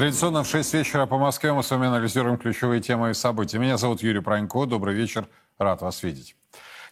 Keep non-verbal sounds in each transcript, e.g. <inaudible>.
Традиционно в 6 вечера по Москве мы с вами анализируем ключевые темы и события. Меня зовут Юрий Пронько. Добрый вечер. Рад вас видеть.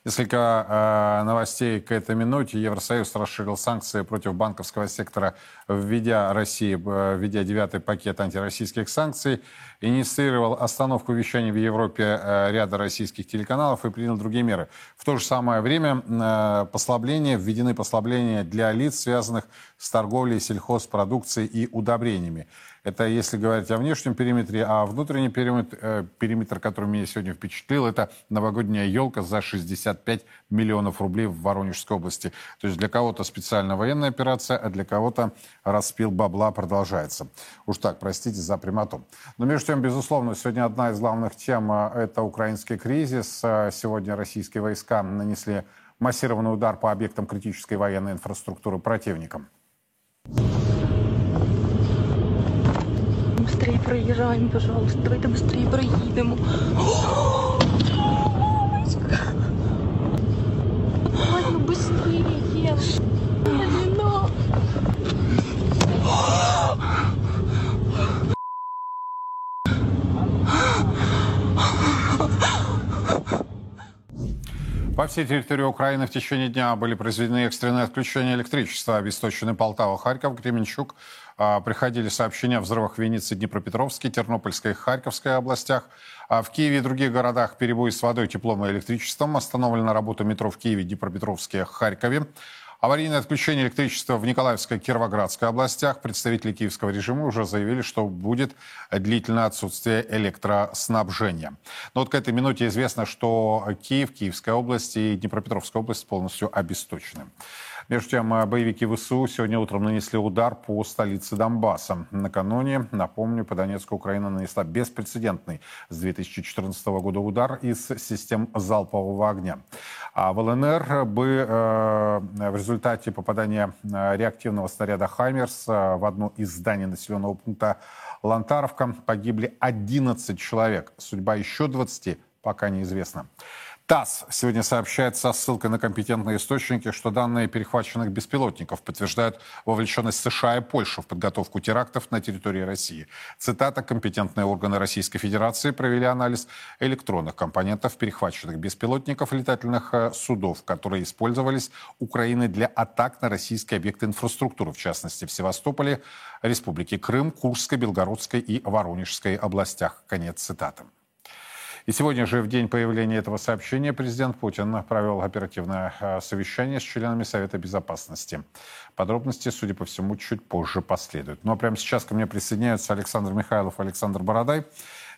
Несколько э, новостей к этой минуте. Евросоюз расширил санкции против банковского сектора, введя России, э, введя девятый пакет антироссийских санкций, инициировал остановку вещания в Европе э, ряда российских телеканалов и принял другие меры. В то же самое время э, послабления, введены послабления для лиц, связанных с торговлей сельхозпродукцией и удобрениями. Это если говорить о внешнем периметре, а внутренний периметр, э, периметр, который меня сегодня впечатлил, это новогодняя елка за 65 миллионов рублей в Воронежской области. То есть для кого-то специальная военная операция, а для кого-то распил бабла продолжается. Уж так, простите за прямоту. Но между тем, безусловно, сегодня одна из главных тем э, – это украинский кризис. Э, сегодня российские войска нанесли массированный удар по объектам критической военной инфраструктуры противникам. Быстрее проезжаем, пожалуйста. Давайте быстрее проїдемо. Ой, ну быстрее. Медленно. По всей территории Украины в течение дня были произведены экстренные отключения электричества. Обесточены Полтава, Харьков, Кременчук. А, приходили сообщения о взрывах в Виннице, Днепропетровске, Тернопольской и Харьковской областях. А в Киеве и других городах перебои с водой, теплом и электричеством. Остановлена работа метро в Киеве, Днепропетровске, Харькове. Аварийное отключение электричества в Николаевской и Кировоградской областях. Представители киевского режима уже заявили, что будет длительное отсутствие электроснабжения. Но вот к этой минуте известно, что Киев, Киевская область и Днепропетровская область полностью обесточены. Между тем, э, боевики ВСУ сегодня утром нанесли удар по столице Донбасса. Накануне, напомню, по Донецку Украина нанесла беспрецедентный с 2014 года удар из систем залпового огня. А в ЛНР бы э, в результате попадания э, реактивного снаряда «Хаймерс» э, в одно из зданий населенного пункта Лантаровка погибли 11 человек. Судьба еще 20 пока неизвестна. ТАСС сегодня сообщает со ссылкой на компетентные источники, что данные перехваченных беспилотников подтверждают вовлеченность США и Польши в подготовку терактов на территории России. Цитата. Компетентные органы Российской Федерации провели анализ электронных компонентов перехваченных беспилотников летательных э, судов, которые использовались Украиной для атак на российские объекты инфраструктуры, в частности в Севастополе, Республике Крым, Курской, Белгородской и Воронежской областях. Конец цитаты. И сегодня же, в день появления этого сообщения, президент Путин провел оперативное э, совещание с членами Совета Безопасности. Подробности, судя по всему, чуть позже последуют. Ну а прямо сейчас ко мне присоединяются Александр Михайлов, Александр Бородай.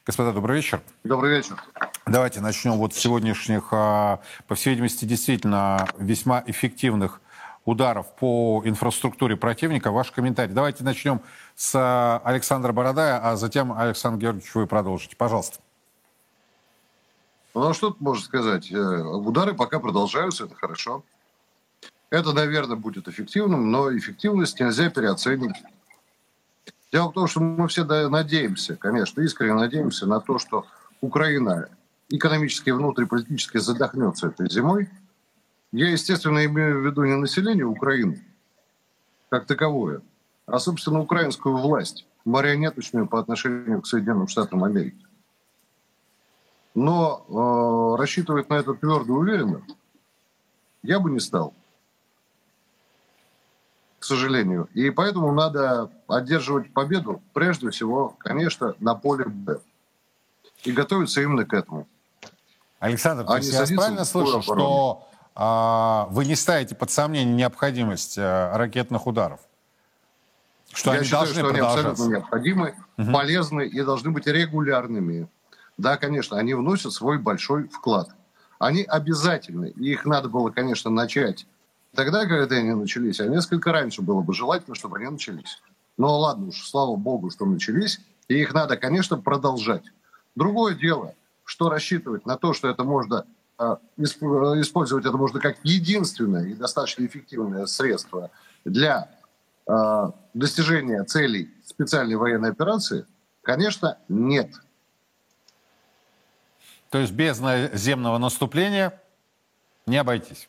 Господа, добрый вечер. Добрый вечер. Давайте начнем вот с сегодняшних, э, по всей видимости, действительно весьма эффективных ударов по инфраструктуре противника. Ваш комментарий. Давайте начнем с э, Александра Бородая, а затем, Александр Георгиевич, вы продолжите. Пожалуйста. Ну, а что тут можно сказать? Э, удары пока продолжаются, это хорошо. Это, наверное, будет эффективным, но эффективность нельзя переоценить. Дело в том, что мы все надеемся, конечно, искренне надеемся на то, что Украина экономически внутриполитически задохнется этой зимой. Я, естественно, имею в виду не население Украины как таковое, а, собственно, украинскую власть, марионеточную по отношению к Соединенным Штатам Америки. Но э, рассчитывать на это твердо и уверенно я бы не стал. К сожалению. И поэтому надо одерживать победу, прежде всего, конечно, на поле Б. И готовиться именно к этому. Александр, а я правильно слышу, что а, вы не ставите под сомнение необходимость а, ракетных ударов? Что я они считаю, должны что они абсолютно необходимы, угу. полезны и должны быть регулярными. Да, конечно, они вносят свой большой вклад. Они обязательны, и их надо было, конечно, начать тогда, когда они начались, а несколько раньше было бы желательно, чтобы они начались. Но ладно уж, слава богу, что начались, и их надо, конечно, продолжать. Другое дело, что рассчитывать на то, что это можно а, использовать это можно как единственное и достаточно эффективное средство для а, достижения целей специальной военной операции, конечно, нет. То есть без наземного наступления не обойтись?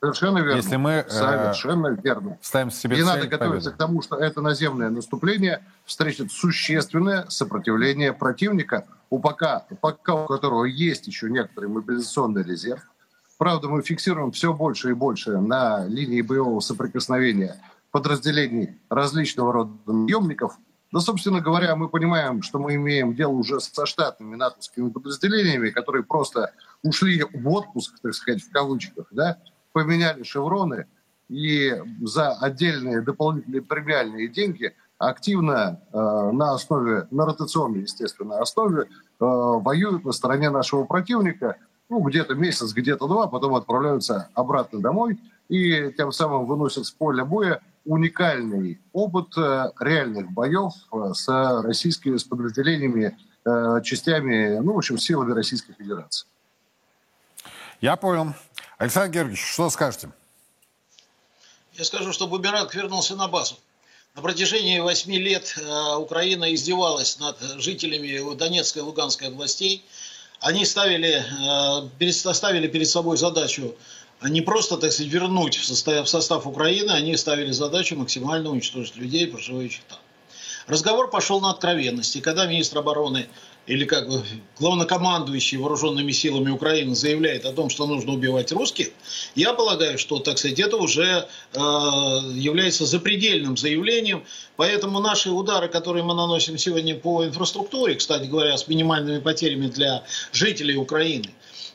Совершенно верно. Если мы э, Совершенно верно. ставим себе И надо готовиться победы. к тому, что это наземное наступление встретит существенное сопротивление противника, у пока, пока у которого есть еще некоторый мобилизационный резерв. Правда, мы фиксируем все больше и больше на линии боевого соприкосновения подразделений различного рода наемников – да, собственно говоря, мы понимаем, что мы имеем дело уже со штатными натовскими подразделениями, которые просто ушли в отпуск, так сказать, в кавычках, да, поменяли шевроны и за отдельные дополнительные премиальные деньги активно э, на основе, на ротационной, естественно, основе э, воюют на стороне нашего противника, ну, где-то месяц, где-то два, потом отправляются обратно домой и тем самым выносят с поля боя уникальный опыт э, реальных боев э, с российскими с подразделениями, э, частями, ну, в общем, силами Российской Федерации. Я понял. Александр Георгиевич, что скажете? Я скажу, что Бумеранг вернулся на базу. На протяжении восьми лет Украина издевалась над жителями Донецкой и Луганской областей. Они ставили, ставили перед собой задачу не просто, так сказать, вернуть в состав, в состав Украины, они ставили задачу максимально уничтожить людей, проживающих там. Разговор пошел на откровенности. Когда министр обороны или как главнокомандующий вооруженными силами Украины заявляет о том, что нужно убивать русских, я полагаю, что, так сказать, это уже э, является запредельным заявлением. Поэтому наши удары, которые мы наносим сегодня по инфраструктуре, кстати говоря, с минимальными потерями для жителей Украины,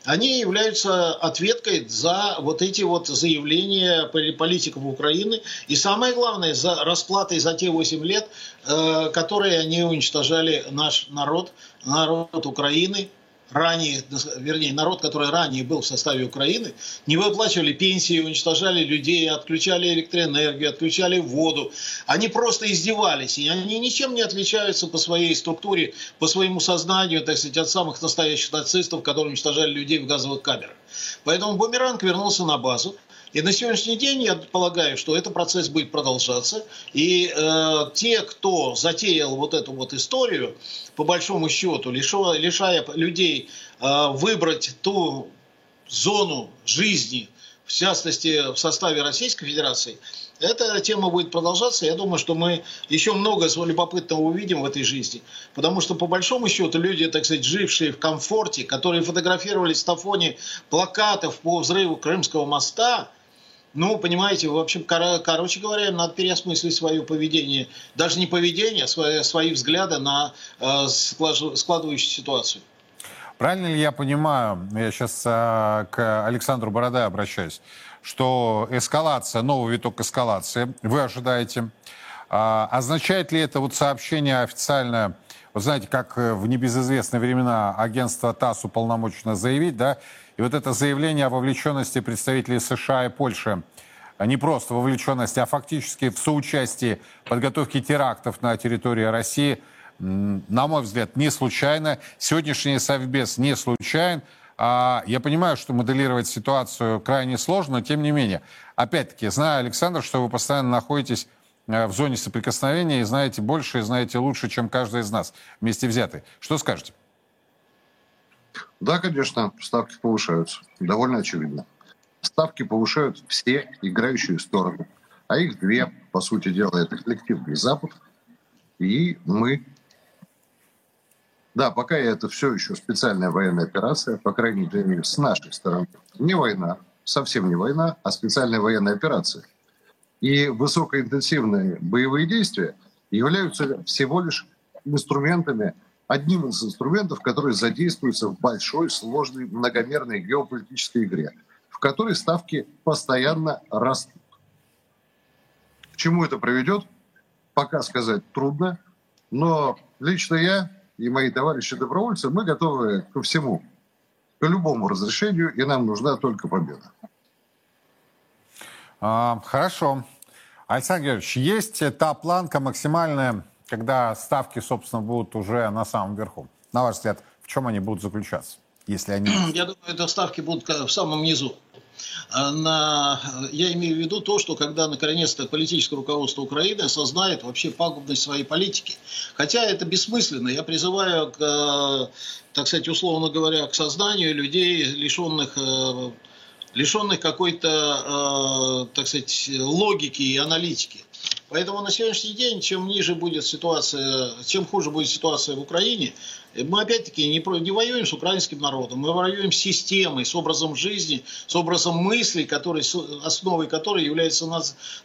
они являются ответкой за вот эти вот заявления политиков Украины. И самое главное, за расплатой за те 8 лет, э, которые они уничтожали наш народ, народ Украины, ранее, вернее, народ, который ранее был в составе Украины, не выплачивали пенсии, уничтожали людей, отключали электроэнергию, отключали воду. Они просто издевались, и они ничем не отличаются по своей структуре, по своему сознанию, так сказать, от самых настоящих нацистов, которые уничтожали людей в газовых камерах. Поэтому Бумеранг вернулся на базу. И на сегодняшний день я полагаю, что этот процесс будет продолжаться. И э, те, кто затеял вот эту вот историю, по большому счету, лишая, лишая людей э, выбрать ту зону жизни, в частности, в составе Российской Федерации, эта тема будет продолжаться. Я думаю, что мы еще много любопытного увидим в этой жизни. Потому что, по большому счету, люди, так сказать, жившие в комфорте, которые фотографировались на фоне плакатов по взрыву Крымского моста, ну, понимаете, в общем, кор короче говоря, надо переосмыслить свое поведение. Даже не поведение, а свои, свои взгляды на э, складывающуюся ситуацию. Правильно ли я понимаю, я сейчас э, к Александру Бородай обращаюсь, что эскалация, новый виток эскалации вы ожидаете. А, означает ли это вот сообщение официальное, вы знаете, как в небезызвестные времена агентство ТАСС уполномочено заявить, да, и вот это заявление о вовлеченности представителей США и Польши, не просто вовлеченности, а фактически в соучастии подготовки терактов на территории России, на мой взгляд, не случайно. Сегодняшний Совбез не случайен. А я понимаю, что моделировать ситуацию крайне сложно, но тем не менее. Опять-таки, знаю, Александр, что вы постоянно находитесь э, в зоне соприкосновения и знаете больше, и знаете лучше, чем каждый из нас вместе взятый. Что скажете? Да, конечно, ставки повышаются. Довольно очевидно. Ставки повышают все играющие стороны. А их две, по сути дела, это коллективный Запад и мы. Да, пока это все еще специальная военная операция, по крайней мере, с нашей стороны. Не война, совсем не война, а специальная военная операция. И высокоинтенсивные боевые действия являются всего лишь инструментами одним из инструментов, который задействуется в большой, сложной, многомерной геополитической игре, в которой ставки постоянно растут. К чему это приведет, пока сказать трудно, но лично я и мои товарищи-добровольцы, мы готовы ко всему, к любому разрешению, и нам нужна только победа. А, хорошо. Александр Георгиевич, есть та планка максимальная когда ставки, собственно, будут уже на самом верху? На ваш взгляд, в чем они будут заключаться, если они... <clears throat> Я думаю, это ставки будут в самом низу. А на, я имею в виду то, что когда наконец-то политическое руководство Украины осознает вообще пагубность своей политики. Хотя это бессмысленно. Я призываю, к, так сказать, условно говоря, к созданию людей, лишенных э, лишенных какой-то, э, так сказать, логики и аналитики. Поэтому на сегодняшний день, чем ниже будет ситуация, чем хуже будет ситуация в Украине, мы опять-таки не, не воюем с украинским народом, мы воюем с системой, с образом жизни, с образом мыслей, который, основой которой является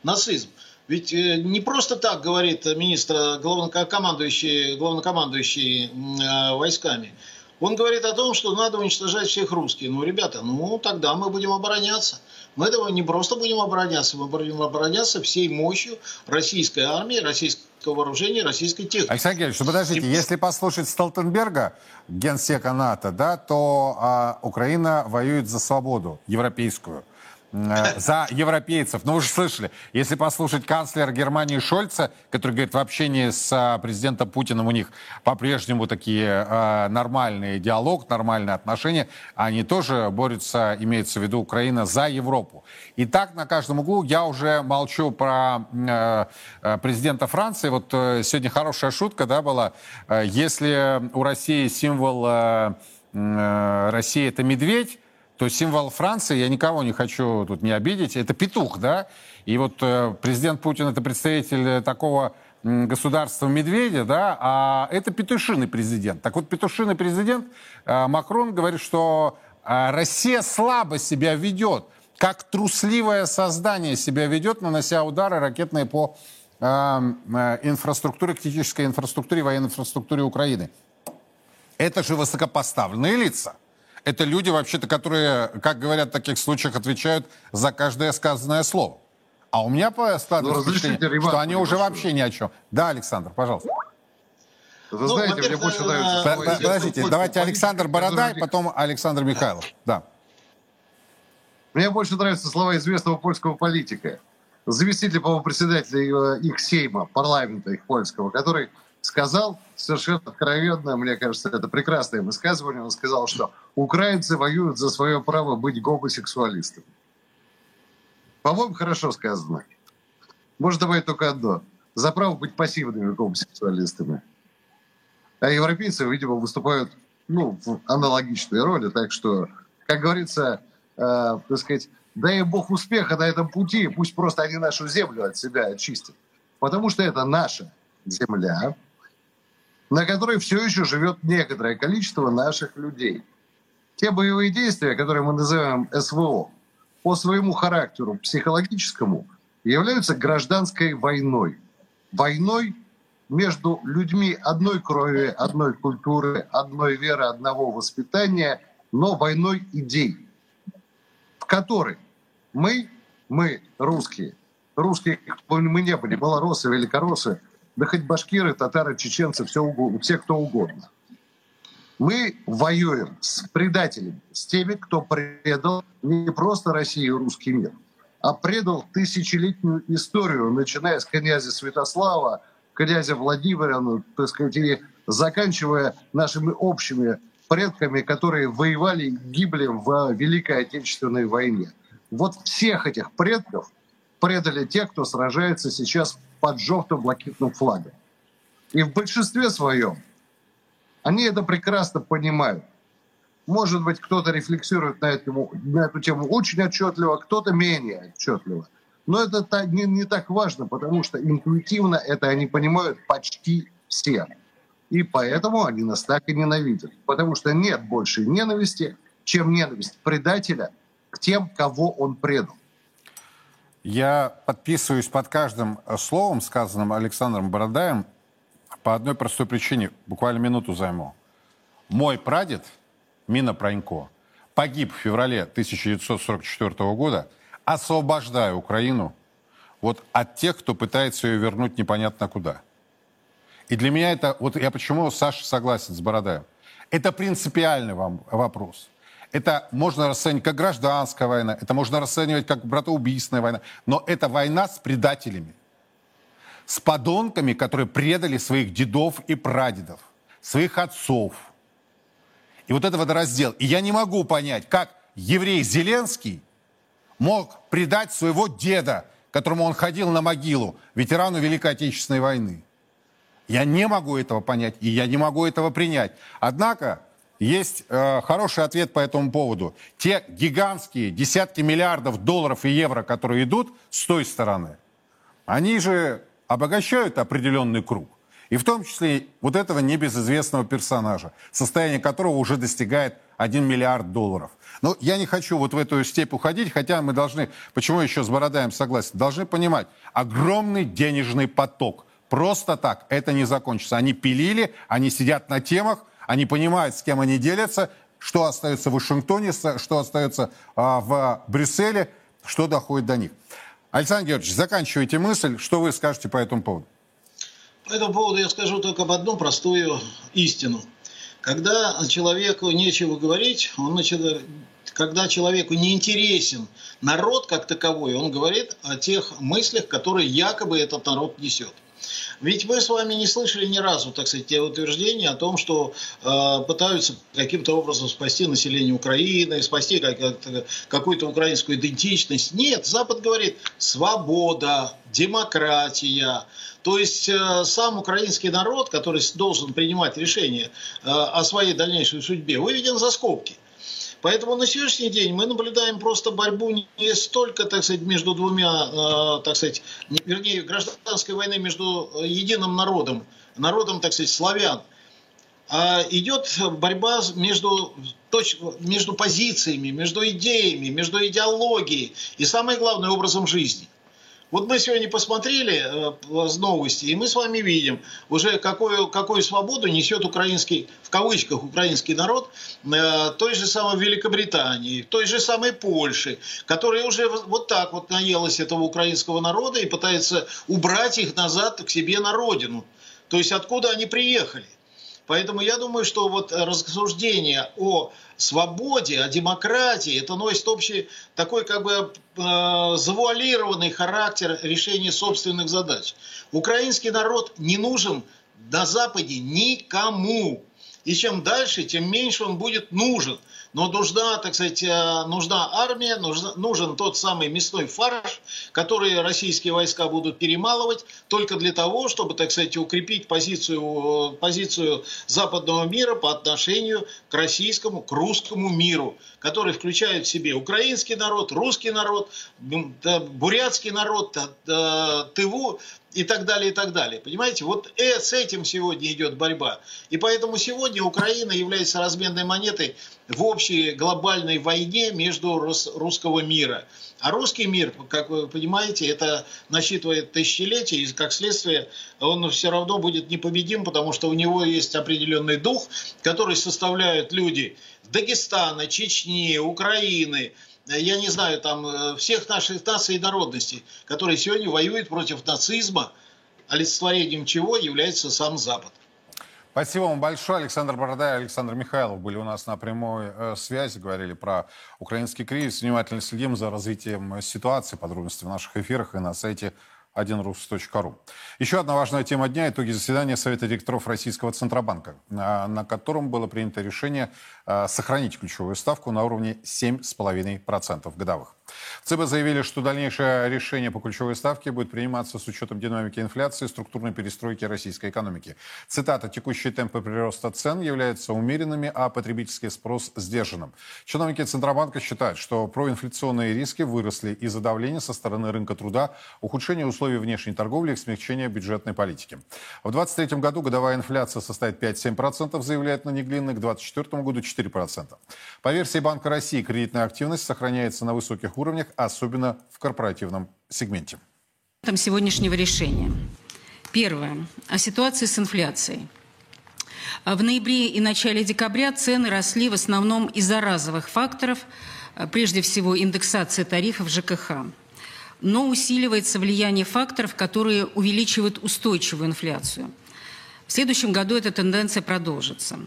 нацизм. Ведь э, не просто так говорит министр, главнокомандующий, главнокомандующий э, войсками. Он говорит о том, что надо уничтожать всех русских. Ну, ребята, ну тогда мы будем обороняться. Мы этого не просто будем обороняться, мы будем обороняться всей мощью российской армии, российского вооружения, российской техники. Александр Георгиевич, ну подождите, И... если послушать Столтенберга, генсека НАТО, да, то а, Украина воюет за свободу европейскую. Э, за европейцев. Ну, вы же слышали, если послушать канцлера Германии Шольца, который говорит, в общении с а, президентом Путиным у них по-прежнему такие э, нормальные диалог, нормальные отношения, они тоже борются, имеется в виду Украина, за Европу. И так на каждом углу я уже молчу про э, э президента Франции. Вот э, сегодня хорошая шутка, да, была. Э, если у России символ э, э, России это медведь, то символ Франции, я никого не хочу тут не обидеть, это петух, да? И вот э, президент Путин это представитель такого государства медведя, да, а это петушиный президент. Так вот, петушиный президент э, Макрон говорит, что э, Россия слабо себя ведет, как трусливое создание себя ведет, нанося удары ракетные по э, э, инфраструктуре, критической инфраструктуре, военной инфраструктуре Украины. Это же высокопоставленные лица. Это люди, вообще-то, которые, как говорят в таких случаях, отвечают за каждое сказанное слово. А у меня складывается ну, впечатление, что они уже вообще ни о чем. Да, Александр, пожалуйста. Вы ну, знаете, мне больше нравится... Подождите, давайте Александр Бородай, потом Александр Михайлов. Да. Мне больше нравятся слова известного польского политика, заместителя, по-моему, председателя их сейма, парламента их польского, который сказал совершенно откровенно, мне кажется, это прекрасное высказывание, он сказал, что украинцы воюют за свое право быть гомосексуалистами. По-моему, хорошо сказано. Может добавить только одно. За право быть пассивными гомосексуалистами. А европейцы, видимо, выступают ну, в аналогичной роли. Так что, как говорится, э, так сказать, дай им Бог успеха на этом пути, пусть просто они нашу землю от себя очистят. Потому что это наша земля, на которой все еще живет некоторое количество наших людей. Те боевые действия, которые мы называем СВО, по своему характеру психологическому являются гражданской войной. Войной между людьми одной крови, одной культуры, одной веры, одного воспитания, но войной идей, в которой мы, мы русские, русские, мы не были, малоросы, великоросы, да хоть башкиры, татары, чеченцы, все, угодно, все кто угодно. Мы воюем с предателями, с теми, кто предал не просто Россию и русский мир, а предал тысячелетнюю историю, начиная с князя Святослава, князя Владимира, ну, так сказать, и заканчивая нашими общими предками, которые воевали и гибли в Великой Отечественной войне. Вот всех этих предков предали те, кто сражается сейчас под желтым блокитным флагом. И в большинстве своем они это прекрасно понимают. Может быть, кто-то рефлексирует на эту, на эту тему очень отчетливо, кто-то менее отчетливо. Но это не, не так важно, потому что интуитивно это они понимают почти все. И поэтому они нас так и ненавидят. Потому что нет больше ненависти, чем ненависть предателя к тем, кого он предал. Я подписываюсь под каждым э, словом, сказанным Александром Бородаем, по одной простой причине. Буквально минуту займу. Мой прадед, Мина Пронько, погиб в феврале 1944 года, освобождая Украину вот от тех, кто пытается ее вернуть непонятно куда. И для меня это, вот я почему Саша согласен с Бородаем, это принципиальный вам вопрос. Это можно расценивать как гражданская война, это можно расценивать как братоубийственная война, но это война с предателями, с подонками, которые предали своих дедов и прадедов, своих отцов. И вот это вот раздел. И я не могу понять, как еврей Зеленский мог предать своего деда, которому он ходил на могилу, ветерану Великой Отечественной войны. Я не могу этого понять, и я не могу этого принять. Однако есть э, хороший ответ по этому поводу. Те гигантские десятки миллиардов долларов и евро, которые идут с той стороны, они же обогащают определенный круг. И в том числе вот этого небезызвестного персонажа, состояние которого уже достигает 1 миллиард долларов. Но я не хочу вот в эту степь уходить, хотя мы должны, почему еще с Бородаем согласен, должны понимать, огромный денежный поток. Просто так это не закончится. Они пилили, они сидят на темах, они понимают, с кем они делятся, что остается в Вашингтоне, что остается а, в Брюсселе, что доходит до них. Александр Георгиевич, заканчивайте мысль. Что вы скажете по этому поводу? По этому поводу я скажу только об одну простую истину. Когда человеку нечего говорить, он начинает, когда человеку не интересен народ как таковой, он говорит о тех мыслях, которые якобы этот народ несет. Ведь мы с вами не слышали ни разу, так сказать, те утверждения о том, что э, пытаются каким-то образом спасти население Украины, спасти как, какую-то украинскую идентичность. Нет, Запад говорит свобода, демократия. То есть э, сам украинский народ, который должен принимать решения э, о своей дальнейшей судьбе, выведен за скобки. Поэтому на сегодняшний день мы наблюдаем просто борьбу не столько, так сказать, между двумя, э, так сказать, вернее, гражданской войны между единым народом, народом, так сказать, славян, а идет борьба между, между позициями, между идеями, между идеологией и, самое главное, образом жизни. Вот мы сегодня посмотрели э, новости, и мы с вами видим уже какую, какую свободу несет украинский, в кавычках, украинский народ э, той же самой Великобритании, той же самой Польши, которая уже вот так вот наелась этого украинского народа и пытается убрать их назад к себе на родину. То есть откуда они приехали. Поэтому я думаю, что вот рассуждение о свободе, о демократии, это носит общий такой как бы э, завуалированный характер решения собственных задач. Украинский народ не нужен на Западе никому. И чем дальше, тем меньше он будет нужен. Но нужна, так сказать, э, нужна армия, нужен тот самый мясной фарш, который российские войска будут перемалывать только для того, чтобы, так сказать, укрепить позицию, позицию западного мира по отношению к российскому, к русскому миру, который включает в себе украинский народ, русский народ, бурятский народ, Тыву, и так далее, и так далее. Понимаете, вот э, с этим сегодня идет борьба. И поэтому сегодня Украина является разменной монетой в общей глобальной войне между рус, русского мира. А русский мир, как вы понимаете, это насчитывает тысячелетия, и как следствие он все равно будет непобедим, потому что у него есть определенный дух, который составляют люди Дагестана, Чечни, Украины, Э, я не знаю, там, э, всех наших наций и народностей, которые сегодня воюют против нацизма, олицетворением чего является сам Запад. Спасибо вам большое. Александр Бородай и Александр Михайлов были у нас на прямой э, связи, говорили про украинский кризис. Внимательно следим за развитием ситуации, подробности в наших эфирах и на сайте 1rus.ru. Еще одна важная тема дня – итоги заседания Совета директоров Российского Центробанка, на котором было принято решение э, сохранить ключевую ставку на уровне 7,5% годовых. В ЦБ заявили, что дальнейшее решение по ключевой ставке будет приниматься с учетом динамики инфляции и структурной перестройки российской экономики. Цитата «Текущие темпы прироста цен являются умеренными, а потребительский спрос сдержанным». Чиновники Центробанка считают, что проинфляционные риски выросли из-за давления со стороны рынка труда, ухудшения условий внешней торговли и смягчения бюджетной политики. В 2023 году годовая инфляция составит 5-7%, заявляет Наниглин, к 2024 году 4%. По версии Банка России, кредитная активность сохраняется на высоких уровнях, особенно в корпоративном сегменте. Там сегодняшнего решения. Первое. О ситуации с инфляцией. В ноябре и начале декабря цены росли в основном из-за разовых факторов, прежде всего индексация тарифов ЖКХ. Но усиливается влияние факторов, которые увеличивают устойчивую инфляцию. В следующем году эта тенденция продолжится.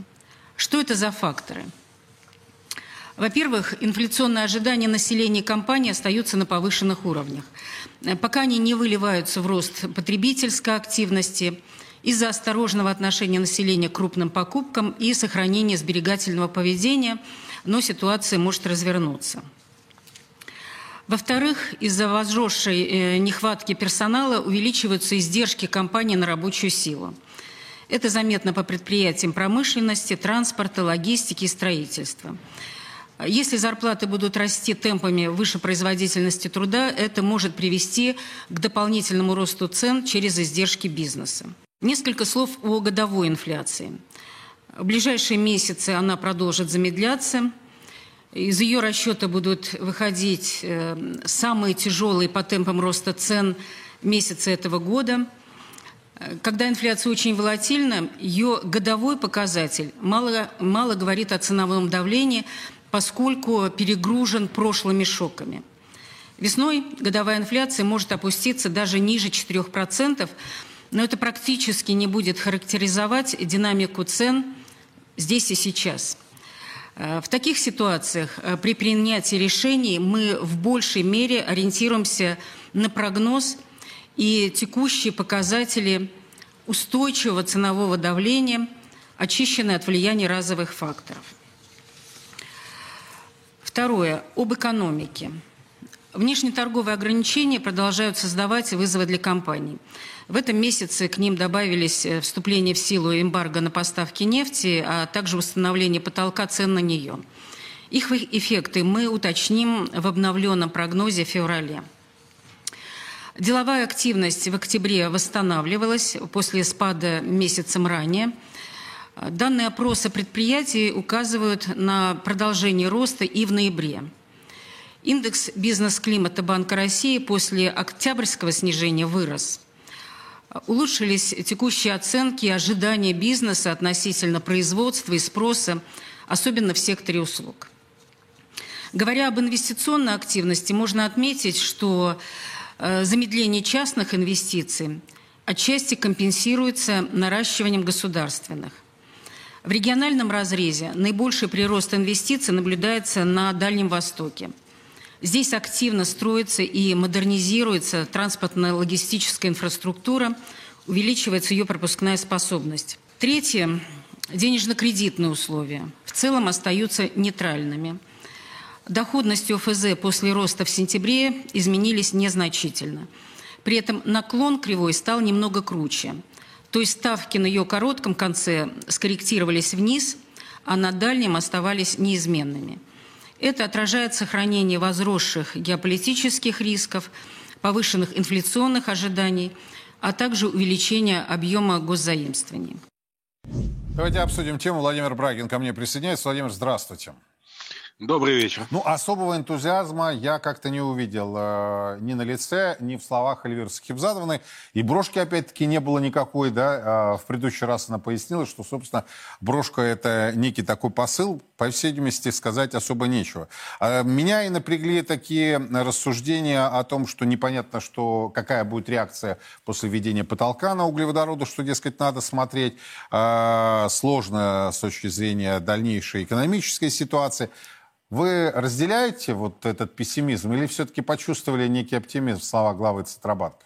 Что это за факторы? Во-первых, инфляционные ожидания населения компании остаются на повышенных уровнях. Пока они не выливаются в рост потребительской активности, из-за осторожного отношения населения к крупным покупкам и сохранения сберегательного поведения, но ситуация может развернуться. Во-вторых, из-за возросшей э, нехватки персонала увеличиваются издержки компании на рабочую силу. Это заметно по предприятиям промышленности, транспорта, логистики и строительства. Если зарплаты будут расти темпами выше производительности труда, это может привести к дополнительному росту цен через издержки бизнеса. Несколько слов о годовой инфляции. В ближайшие месяцы она продолжит замедляться. Из ее расчета будут выходить э, самые тяжелые по темпам роста цен месяцы этого года. Когда инфляция очень волатильна, ее годовой показатель мало, мало говорит о ценовом давлении, поскольку перегружен прошлыми шоками. Весной годовая инфляция может опуститься даже ниже 4%, но это практически не будет характеризовать динамику цен здесь и сейчас. Э, в таких ситуациях э, при принятии решений мы в большей мере ориентируемся на прогноз и текущие показатели устойчивого ценового давления, очищенные от влияния разовых факторов. Второе. Об экономике. Внешнеторговые ограничения продолжают создавать вызовы для компаний. В этом месяце к ним добавились э, вступление в силу эмбарго на поставки нефти, а также установление потолка цен на нее. Их эффекты мы уточним в обновленном прогнозе в феврале. Деловая активность в октябре восстанавливалась после спада месяцем ранее. Данные опроса предприятий указывают на продолжение роста и в ноябре. Индекс бизнес-климата Банка России после октябрьского снижения вырос. Улучшились текущие оценки и ожидания бизнеса относительно производства и спроса, особенно в секторе услуг. Говоря об инвестиционной активности, можно отметить, что э, замедление частных инвестиций отчасти компенсируется наращиванием государственных. В региональном разрезе наибольший прирост инвестиций наблюдается на Дальнем Востоке – Здесь активно строится и модернизируется транспортно-логистическая инфраструктура, увеличивается ее пропускная способность. Третье. Денежно-кредитные условия в целом остаются нейтральными. Доходности ОФЗ после роста в сентябре изменились незначительно. При этом наклон кривой стал немного круче. То есть ставки на ее коротком конце скорректировались вниз, а на дальнем оставались неизменными – это отражает сохранение возросших геополитических рисков, повышенных инфляционных ожиданий, а также увеличение объема госзаимствований. Давайте обсудим тему. Владимир Брагин ко мне присоединяется. Владимир, здравствуйте. Добрый вечер. Ну, особого энтузиазма я как-то не увидел э, ни на лице, ни в словах Эльвиры Сахибзадовны. И брошки, опять-таки, не было никакой, да. Э, в предыдущий раз она пояснила, что, собственно, брошка – это некий такой посыл. По всей видимости, сказать особо нечего. Э, меня и напрягли такие рассуждения о том, что непонятно, что, какая будет реакция после введения потолка на углеводороды, что, дескать, надо смотреть. Э, сложно с точки зрения дальнейшей экономической ситуации. Вы разделяете вот этот пессимизм или все-таки почувствовали некий оптимизм в словах главы Центробанка?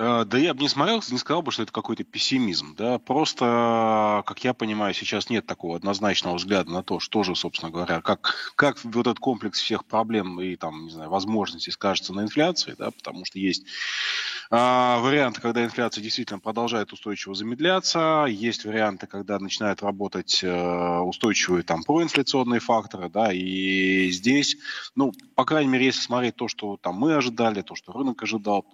Э, да я бы не смотрел, не сказал бы, что это какой-то пессимизм. Да? Просто, как я понимаю, сейчас нет такого однозначного взгляда на то, что же, собственно говоря, как, как вот этот комплекс всех проблем и там, не знаю, возможностей скажется на инфляции, да? потому что есть а, варианты, когда инфляция действительно продолжает устойчиво замедляться, есть варианты, когда начинают работать э, устойчивые там проинфляционные факторы, да, и здесь, ну, по крайней мере, если смотреть то, что там мы ожидали, то, что рынок ожидал,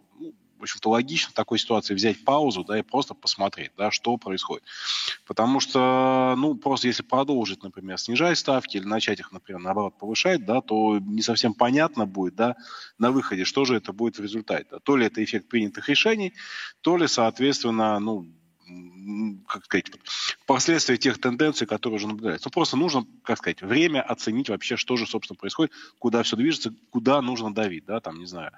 в общем-то, логично в такой ситуации взять паузу, да, и просто посмотреть, да, что происходит. Потому что, ну, просто если продолжить, например, снижать ставки или начать их, например, наоборот, повышать, да, то не совсем понятно будет, да, на выходе, что же это будет в результате. Да. То ли это эффект принятых решений, то ли, соответственно, ну, как сказать, последствия тех тенденций, которые уже наблюдаются. Ну, просто нужно, как сказать, время оценить вообще, что же, собственно, происходит, куда все движется, куда нужно давить, да, там, не знаю,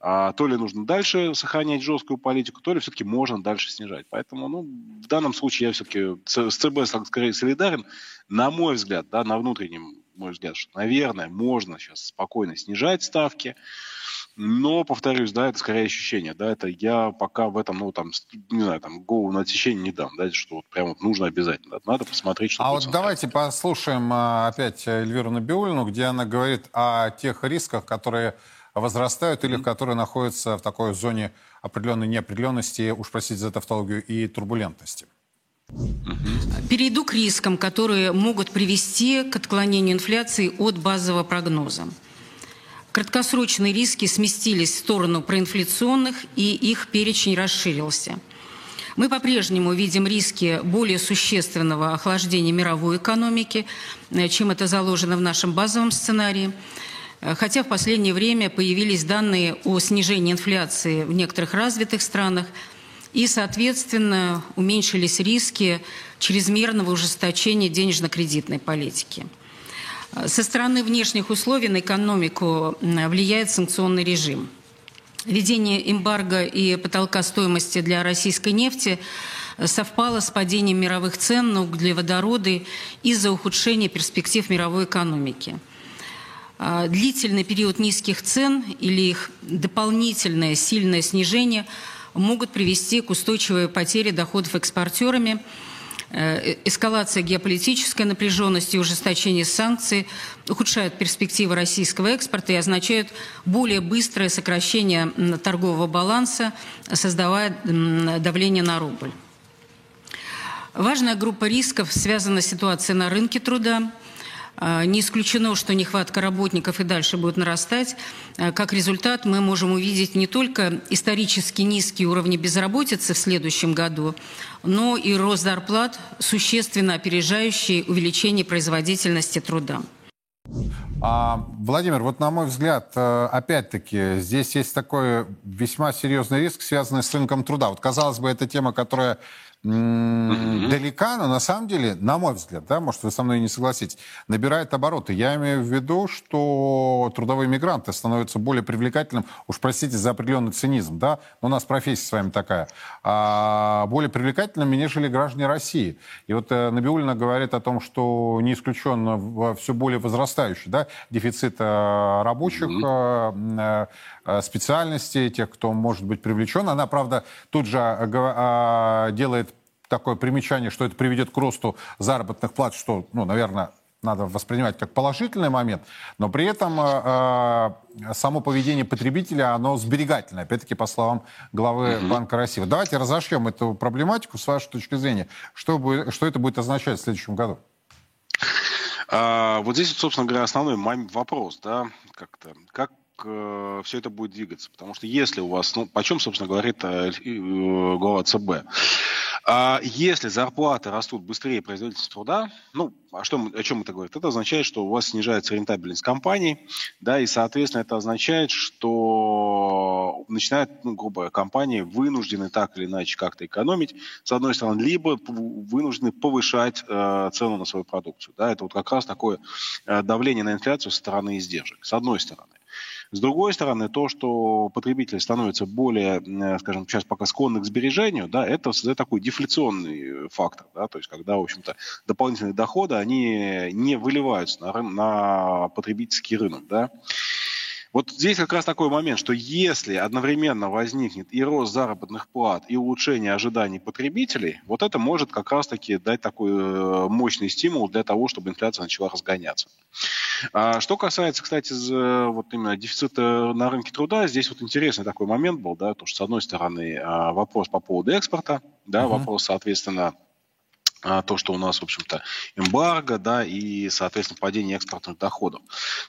а, то ли нужно дальше сохранять жесткую политику, то ли все-таки можно дальше снижать. Поэтому, ну, в данном случае я все-таки с ЦБ скорее солидарен. На мой взгляд, да, на внутреннем мой взгляд, что, наверное, можно сейчас спокойно снижать ставки, но, повторюсь, да, это скорее ощущение, да, это я пока в этом, ну, там, не знаю, там, голову на отсечение не дам, да, что вот прям вот нужно обязательно, надо посмотреть, что А вот давайте послушаем а, опять Эльвиру Набиулину, где она говорит о тех рисках, которые возрастают или которые находятся в такой зоне определенной неопределенности, уж простите за тавтологию, и турбулентности? Перейду к рискам, которые могут привести к отклонению инфляции от базового прогноза. Краткосрочные риски сместились в сторону проинфляционных, и их перечень расширился. Мы по-прежнему видим риски более существенного охлаждения мировой экономики, э, чем это заложено в нашем базовом сценарии. Хотя в последнее время появились данные о снижении инфляции в некоторых развитых странах, и, соответственно, уменьшились риски чрезмерного ужесточения денежно-кредитной политики. Со стороны внешних условий на экономику влияет санкционный режим. Введение эмбарго и потолка стоимости для российской нефти совпало с падением мировых цен на углеводороды из-за ухудшения перспектив мировой экономики. Длительный период низких цен или их дополнительное сильное снижение могут привести к устойчивой потере доходов экспортерами – Э, эскалация геополитической напряженности и ужесточение санкций ухудшают перспективы российского экспорта и означают более быстрое сокращение торгового баланса, создавая давление на рубль. Важная группа рисков связана с ситуацией на рынке труда – а, не исключено, что нехватка работников и дальше будет нарастать. А, как результат, мы можем увидеть не только исторически низкие уровни безработицы в следующем году, но и рост зарплат, существенно опережающий увеличение производительности труда. А, Владимир, вот на мой взгляд, э, опять-таки, здесь есть такой весьма серьезный риск, связанный с рынком труда. Вот, казалось бы, это тема, которая mm-hmm. далека, но на самом деле, на мой взгляд, да, может, вы со мной не согласитесь, набирает обороты. Я имею в виду, что трудовые мигранты становятся более привлекательным, уж простите за определенный цинизм, да, но у нас профессия с вами такая, а, более привлекательными, нежели граждане России. И вот э, Набиулина говорит о том, что не исключенно все более возрастающий, да, дефицит э, рабочих mm-hmm. Специальностей, тех, кто может быть привлечен. Она, правда, тут же а, делает такое примечание, что это приведет к росту заработных плат, что, ну, наверное, надо воспринимать как положительный момент, но при этом э, э, само поведение потребителя, оно сберегательное, опять-таки, по словам главы mm-hmm. Банка России. Давайте разошьем эту проблематику с вашей точки зрения. Что, будет, что это будет означать в следующем году? А, вот здесь, собственно говоря, основной вопрос, да, как-то, как э, все это будет двигаться. Потому что если у вас, ну, о чем, собственно, говорит э, э, глава ЦБ, а если зарплаты растут быстрее производительности труда, ну, а что, о чем это говорит? Это означает, что у вас снижается рентабельность компании, да, и, соответственно, это означает, что начинают, ну, грубо говоря, компании вынуждены так или иначе как-то экономить, с одной стороны, либо вынуждены повышать э, цену на свою продукцию, да, это вот как раз такое э, давление на инфляцию со стороны издержек, с одной стороны. С другой стороны, то, что потребитель становится более, э, скажем, сейчас пока склонны к сбережению, да, это создает такой дефляционный фактор, да, то есть когда, в общем-то, дополнительные доходы, они не выливаются на, на потребительский рынок, да. Вот здесь как раз такой момент, что если одновременно возникнет и рост заработных плат, и улучшение ожиданий потребителей, вот это может как раз-таки дать такой э, мощный стимул для того, чтобы инфляция начала разгоняться. А что касается, кстати, вот именно дефицита на рынке труда, здесь вот интересный такой момент был, да, то, что с одной стороны а, вопрос по поводу экспорта, да, uh-huh. вопрос, соответственно, то, что у нас, в общем-то, эмбарго, да, и, соответственно, падение экспортных доходов.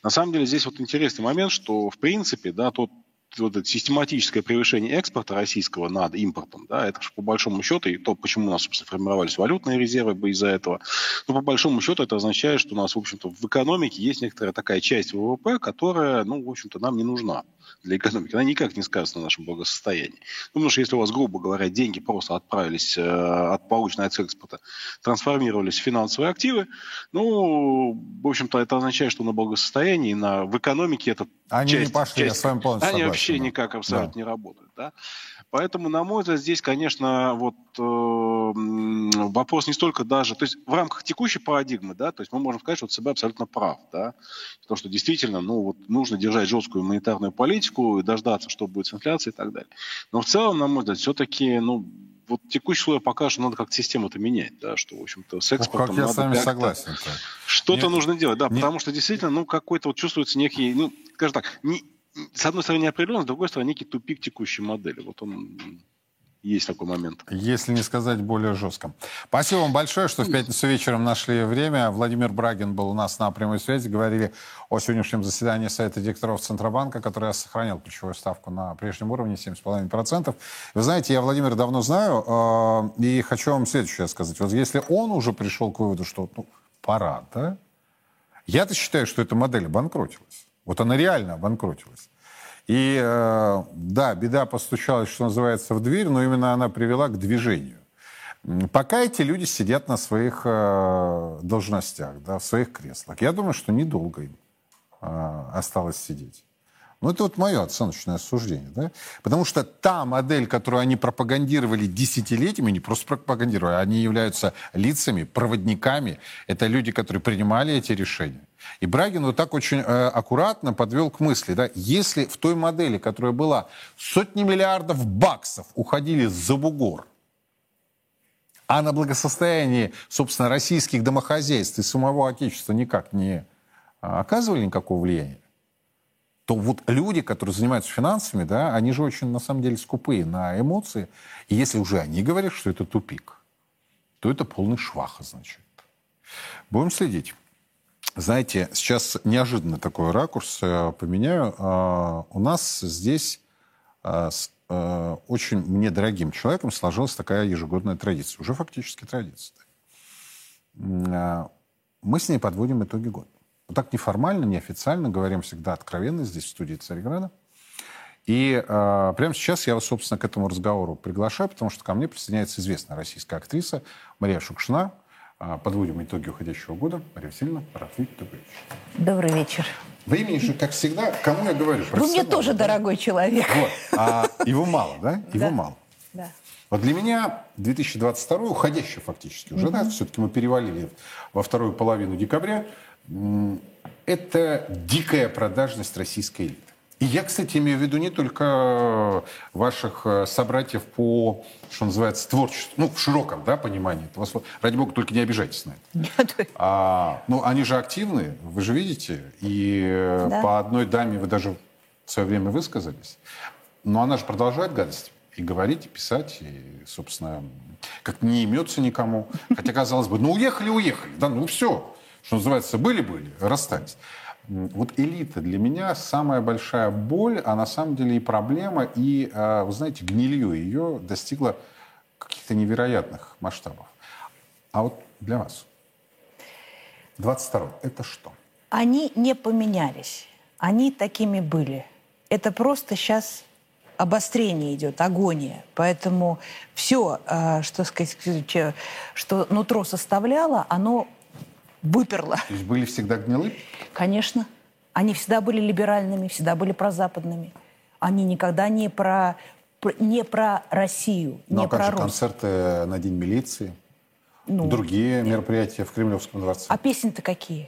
На самом деле здесь вот интересный момент, что, в принципе, да, тот вот это систематическое превышение экспорта российского над импортом, да, это же по большому счету, и то, почему у нас, собственно, формировались валютные резервы из-за этого, но по большому счету это означает, что у нас, в общем-то, в экономике есть некоторая такая часть ВВП, которая, ну, в общем-то, нам не нужна для экономики, она никак не сказывается на нашем благосостоянии. Ну, потому что если у вас, грубо говоря, деньги просто отправились э, от полученной от экспорта, трансформировались в финансовые активы, ну, в общем-то, это означает, что на благосостоянии, на, в экономике это Они часть, не пошли, часть, я с вами полностью Они согласен, вообще да. никак абсолютно да. не работают, да. Поэтому, на мой взгляд, здесь, конечно, вот э, вопрос не столько даже, то есть в рамках текущей парадигмы, да, то есть мы можем сказать, что ЦБ абсолютно прав, да, то, что действительно, ну, вот нужно держать жесткую монетарную политику и дождаться, что будет с инфляцией и так далее. Но в целом, на мой взгляд, все-таки, ну, вот текущий слой пока что надо как-то систему-то менять, да, что, в общем-то, с экспортом ну, как я с вами согласен. Что-то нужно делать, да, Нет. потому что действительно, ну, какой-то вот чувствуется некий, ну, скажем так, не, с одной стороны, неопределенность, с другой стороны, некий тупик текущей модели. Вот он есть такой момент. Если не сказать более жестко. Спасибо вам большое, что в пятницу вечером нашли время. Владимир Брагин был у нас на прямой связи. Говорили о сегодняшнем заседании Совета директоров Центробанка, который сохранял ключевую ставку на прежнем уровне 7,5%. Вы знаете, я Владимира давно знаю, э, и хочу вам следующее сказать. Вот если он уже пришел к выводу, что ну, пора, да? Я-то считаю, что эта модель обанкротилась. Вот она реально обанкротилась. И э, да, беда постучалась, что называется, в дверь, но именно она привела к движению. Пока эти люди сидят на своих э, должностях, да, в своих креслах, я думаю, что недолго им э, осталось сидеть. Ну, это вот мое оценочное суждение. Да? Потому что та модель, которую они пропагандировали десятилетиями, не просто пропагандировали, они являются лицами, проводниками. Это люди, которые принимали эти решения. И Брагин вот так очень э, аккуратно подвел к мысли, да, если в той модели, которая была, сотни миллиардов баксов уходили за бугор, а на благосостояние, собственно, российских домохозяйств и самого Отечества никак не а, оказывали никакого влияния, то вот люди, которые занимаются финансами, да, они же очень, на самом деле, скупые на эмоции. И если уже они говорят, что это тупик, то это полный швах означает. Будем следить. Знаете, сейчас неожиданно такой ракурс э, поменяю. А, у нас здесь а, с э, очень мне дорогим человеком сложилась такая ежегодная традиция, уже фактически традиция. Мы с ней подводим итоги года. Вот так неформально, неофициально, говорим всегда откровенно здесь, в студии Царьграда. И э, прямо сейчас я вас, собственно, к этому разговору приглашаю, потому что ко мне присоединяется известная российская актриса Мария Шукшина, а, подводим итоги уходящего года. Мария Васильевна, видеть. Добрый вечер. Добрый вечер. Времени же, как всегда, кому я говорю? Вы мне тоже да? дорогой человек. Вот. А его мало, да? Его да. мало. Да. Вот для меня 2022, уходящий фактически уже, mm да, все-таки мы перевалили во вторую половину декабря, это дикая продажность российской элиты. И я, кстати, имею в виду не только ваших э, собратьев по, что называется, творчеству, ну, в широком да, понимании. Вас, ради бога, только не обижайтесь на это. <laughs> А, ну, они же активны, вы же видите, и э, да. по одной даме вы даже в свое время высказались. Но она же продолжает гадость и говорить, и писать, и, собственно, как не имется никому. Хотя, казалось бы, ну, уехали, уехали, да, ну, все. Что называется, были-были, расстались. Вот элита для меня самая большая боль, а на самом деле и проблема, и, а, вы знаете, гнилью ее достигла каких-то невероятных масштабов. А вот для вас 22 это что? Они не поменялись. Они такими были. Это просто сейчас обострение идет, агония. Поэтому все, а, что сказать, что нутро составляло, оно выперло. То есть были всегда гнилы? Конечно. Они всегда были либеральными, всегда были прозападными. Они никогда не про, не про Россию, ну, не а как про же Русь. концерты на День милиции? Ну, другие мероприятия в Кремлевском дворце? А песни-то какие?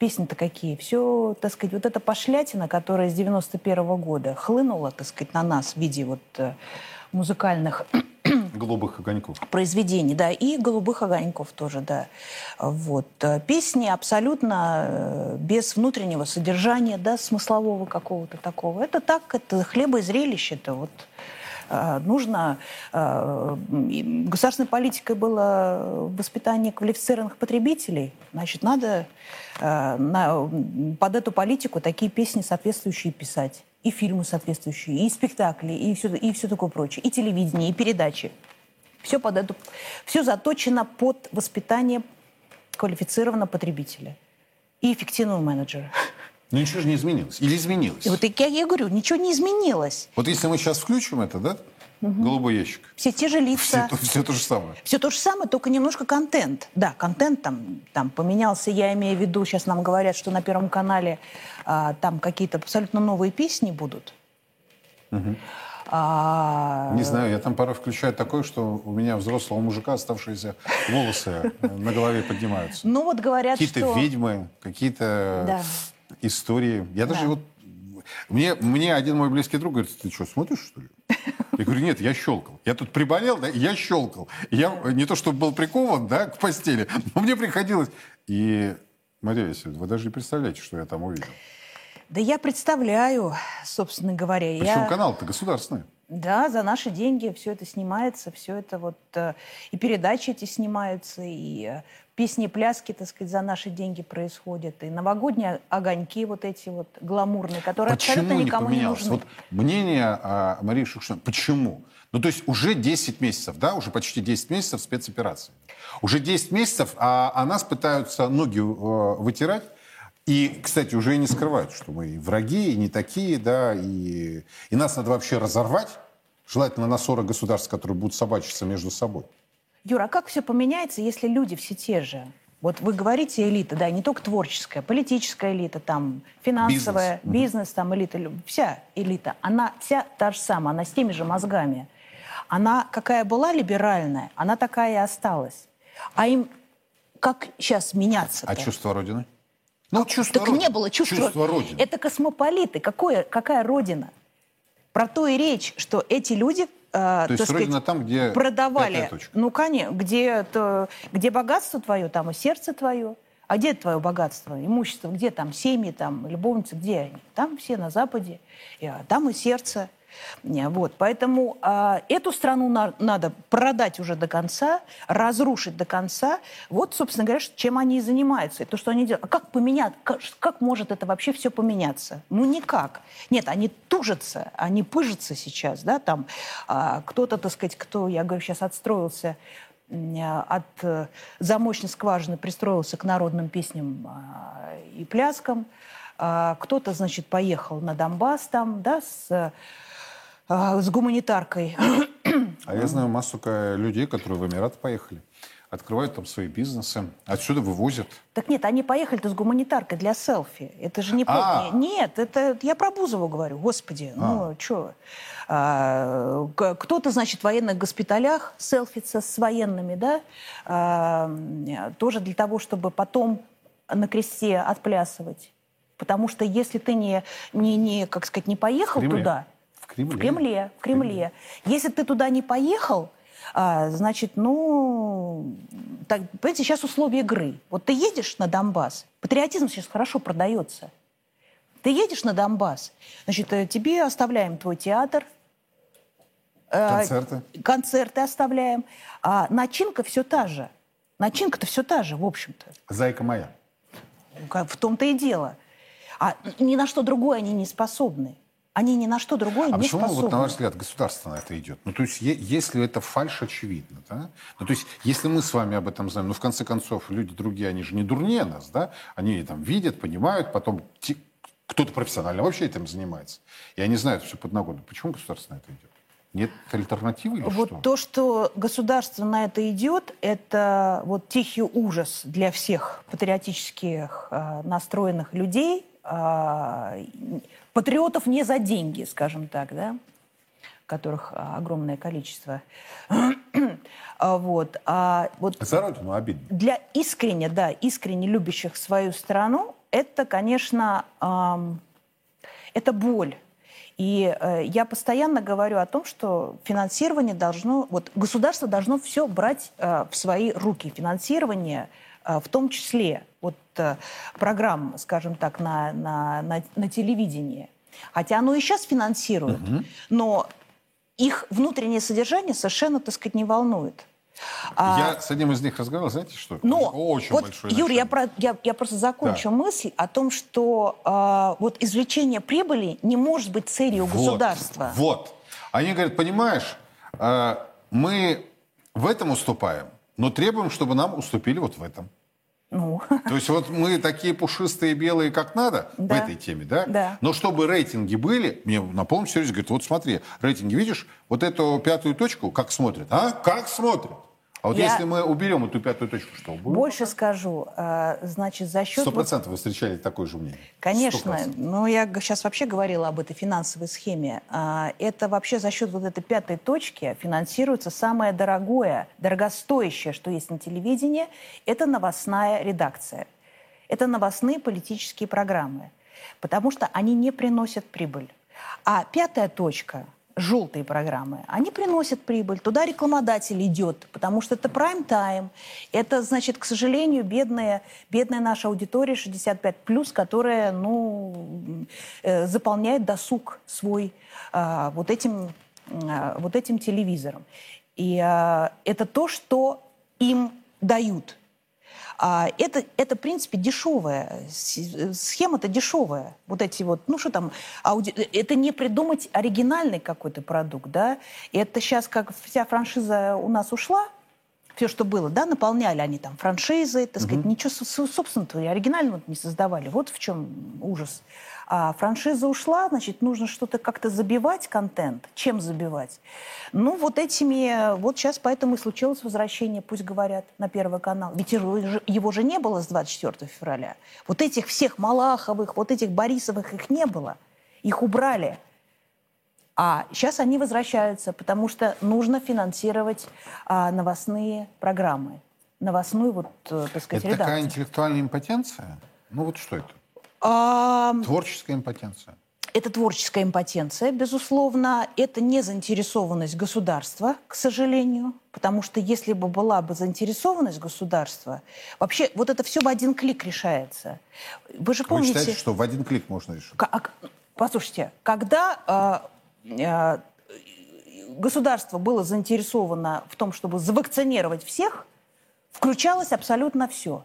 Песни-то какие? Все, так сказать, вот эта пошлятина, которая с 91 -го года хлынула, так сказать, на нас в виде вот э, музыкальных <clears throat> Голубых огоньков. Произведений, да, и голубых огоньков тоже, да. Вот. Песни абсолютно э, без внутреннего содержания, да, смыслового какого-то такого. Это так, это хлеба и зрелище, это вот э, нужно... Э, государственной политикой было воспитание квалифицированных потребителей. Значит, надо под эту политику такие песни соответствующие писать и фильмы соответствующие, и спектакли, и все, и все такое прочее, и телевидение, и передачи. Все, под эту, все заточено под воспитание квалифицированного потребителя и эффективного менеджера. Но ничего же не изменилось. Или изменилось? И вот я, я говорю, ничего не изменилось. Вот если мы сейчас включим это, да? Угу. Голубой ящик. Все те же лица. Все, все то же самое. Все то же самое, только немножко контент. Да, контент там, там поменялся. Я имею в виду, сейчас нам говорят, что на Первом канале а, там какие-то абсолютно новые песни будут. Угу. А... Не знаю, я там порой включаю такое, что у меня взрослого мужика оставшиеся волосы на голове поднимаются. Ну вот говорят, какие-то что... ведьмы, какие-то истории. Я даже вот... Мне, мне один мой близкий друг говорит, ты что, смотришь, что ли? Я говорю, нет, я щелкал. Я тут приболел, да, я щелкал. Я не то, чтобы был прикован, да, к постели, но мне приходилось. И, Мария Васильевна, вы даже не представляете, что я там увидел. Да я представляю, собственно говоря. Причем я... канал-то государственный. Да, за наши деньги все это снимается, все это вот э, и передачи эти снимаются, и э, песни, пляски, так сказать, за наши деньги происходят, и новогодние огоньки вот эти вот гламурные, которые почему абсолютно не никому поменялось? не нужны. Вот мнение а, Марии Шукшин, почему? Ну, то есть уже 10 месяцев, да, уже почти 10 месяцев спецоперации. Уже 10 месяцев, а, а нас пытаются ноги э, вытирать, и, кстати, уже и не скрывают, что мы и враги, и не такие, да, и, и нас надо вообще разорвать, желательно на 40 государств, которые будут собачиться между собой. Юра, а как все поменяется, если люди все те же? Вот вы говорите элита, да, не только творческая, политическая элита, там, финансовая, бизнес, бизнес там, элита, вся элита, она вся та же самая, она с теми же мозгами. Она какая была либеральная, она такая и осталась. А им как сейчас меняться? -то? А чувство Родины? Ну, чувство так Родины. не было чувства. чувство Родины. Это космополиты. Какое, какая Родина? Про то и речь, что эти люди то есть сказать, родина там, где продавали. Ну, конечно, где, то, где богатство твое, там и сердце твое. А где твое богатство, имущество? Где там семьи, там любовницы, где они? Там все на Западе, там и сердце. Вот, поэтому э, эту страну на, надо продать уже до конца, разрушить до конца. Вот, собственно говоря, чем они и занимаются. И то, что они делают. А как поменять? Как, как может это вообще все поменяться? Ну, никак. Нет, они тужатся, они пыжатся сейчас, да, там э, кто-то, так сказать, кто, я говорю, сейчас отстроился от э, замочной скважины пристроился к народным песням э, и пляскам. Э, кто-то, значит, поехал на Донбасс там, да, с а, с гуманитаркой. <clears throat> А я знаю массу людей, которые в Эмираты поехали. Открывают там свои бизнесы, отсюда вывозят. Так нет, они поехали-то с гуманитаркой для селфи. Это же не... А. Нет, это я про Бузову говорю, господи, а. ну что. А, кто-то, значит, в военных госпиталях селфится с военными, да, а, тоже для того, чтобы потом на кресте отплясывать. Потому что если ты не, не, не как сказать, не поехал туда, Кремле. В Кремле, в Кремле. Если ты туда не поехал, а, значит, ну, так, понимаете, сейчас условия игры. Вот ты едешь на Донбасс, патриотизм сейчас хорошо продается. Ты едешь на Донбасс, значит, э, тебе оставляем твой театр, э, концерты, концерты оставляем, а начинка все та же. Начинка-то все та же, в общем-то. Зайка моя. В том-то и дело. А ни на что другое они не способны. Они ни на что другое а не почему, способны. вот, на ваш взгляд, государство на это идет? Ну, то есть, если это фальш, очевидно, да? Ну, то есть, если мы с вами об этом знаем, ну, в конце концов, люди другие, они же не дурнее нас, да? Они там видят, понимают, потом кто-то профессионально вообще этим занимается. И они знают все подноготно. Почему государство на это идет? Нет альтернативы или вот что? то, что государство на это идет, это вот тихий ужас для всех патриотических э, настроенных людей, патриотов не за деньги, скажем так, да, которых а, огромное количество. <clears throat> А, вот. А вот за родину обидно. Для искренне, да, искренне любящих свою страну, это, конечно, эм, это боль. И э, я постоянно говорю о том, что финансирование должно, вот государство должно все брать э, в свои руки. Финансирование э, в том числе вот э, программ, скажем так, на, на, на, на телевидении. Хотя оно и сейчас финансирует, угу. но их внутреннее содержание совершенно, так сказать, не волнует. А я а, с одним из них разговаривал, знаете что? Но очень вот, большой Юр, я, про, я, я просто закончу да. мысль о том, что э, вот извлечение прибыли не может быть целью вот, государства. Вот. Они говорят, понимаешь, э, мы в этом уступаем, но требуем, чтобы нам уступили вот в этом. Ну. То есть вот мы такие пушистые, белые, как надо да. в этой теме, да? Да. Но чтобы рейтинги были, мне на полном серьезе говорят, вот смотри, рейтинги, видишь, вот эту пятую точку, как смотрят, а? Как смотрят? А вот я... если мы уберем эту пятую точку, что будет? Больше скажу. А, значит, за счет... Сто процентов вы встречали такое же мнение? Конечно. Но я сейчас вообще говорила об этой финансовой схеме. А, это вообще за счет вот этой пятой точки финансируется самое дорогое, дорогостоящее, что есть на телевидении. Это новостная редакция. Это новостные политические программы. Потому что они не приносят прибыль. А пятая точка – желтые программы, они приносят прибыль, туда рекламодатель идет, потому что это прайм-тайм. Это, значит, к сожалению, бедная, бедная наша аудитория 65+, которая, ну, э, заполняет досуг свой э, вот, этим, э, вот этим телевизором. И э, это то, что им дают – а это, это, в принципе, дешевая. Схема-то дешевая. Вот эти вот, ну что там, ауди... это не придумать оригинальный какой-то продукт, да. Это сейчас, как вся франшиза у нас ушла, все, что было, да, наполняли они там франшизы, так сказать, угу. ничего собственного, оригинального не создавали. Вот в чем ужас. А франшиза ушла, значит, нужно что-то как-то забивать контент. Чем забивать? Ну, вот этими... Вот сейчас поэтому и случилось возвращение, пусть говорят, на Первый канал. Ведь его же не было с 24 февраля. Вот этих всех Малаховых, вот этих Борисовых, их не было. Их убрали. А сейчас они возвращаются, потому что нужно финансировать а, новостные программы. Новостную, вот, э, так сказать, это редакцию. такая интеллектуальная импотенция? Ну вот что это? А... Творческая импотенция. Это творческая импотенция, безусловно. Это не заинтересованность государства, к сожалению. Потому что если бы была бы заинтересованность государства, вообще вот это все в один клик решается. Вы же помните... Вы считаете, что в один клик можно решить? А, послушайте, когда э, э, государство было заинтересовано в том, чтобы завакцинировать всех, включалось абсолютно все.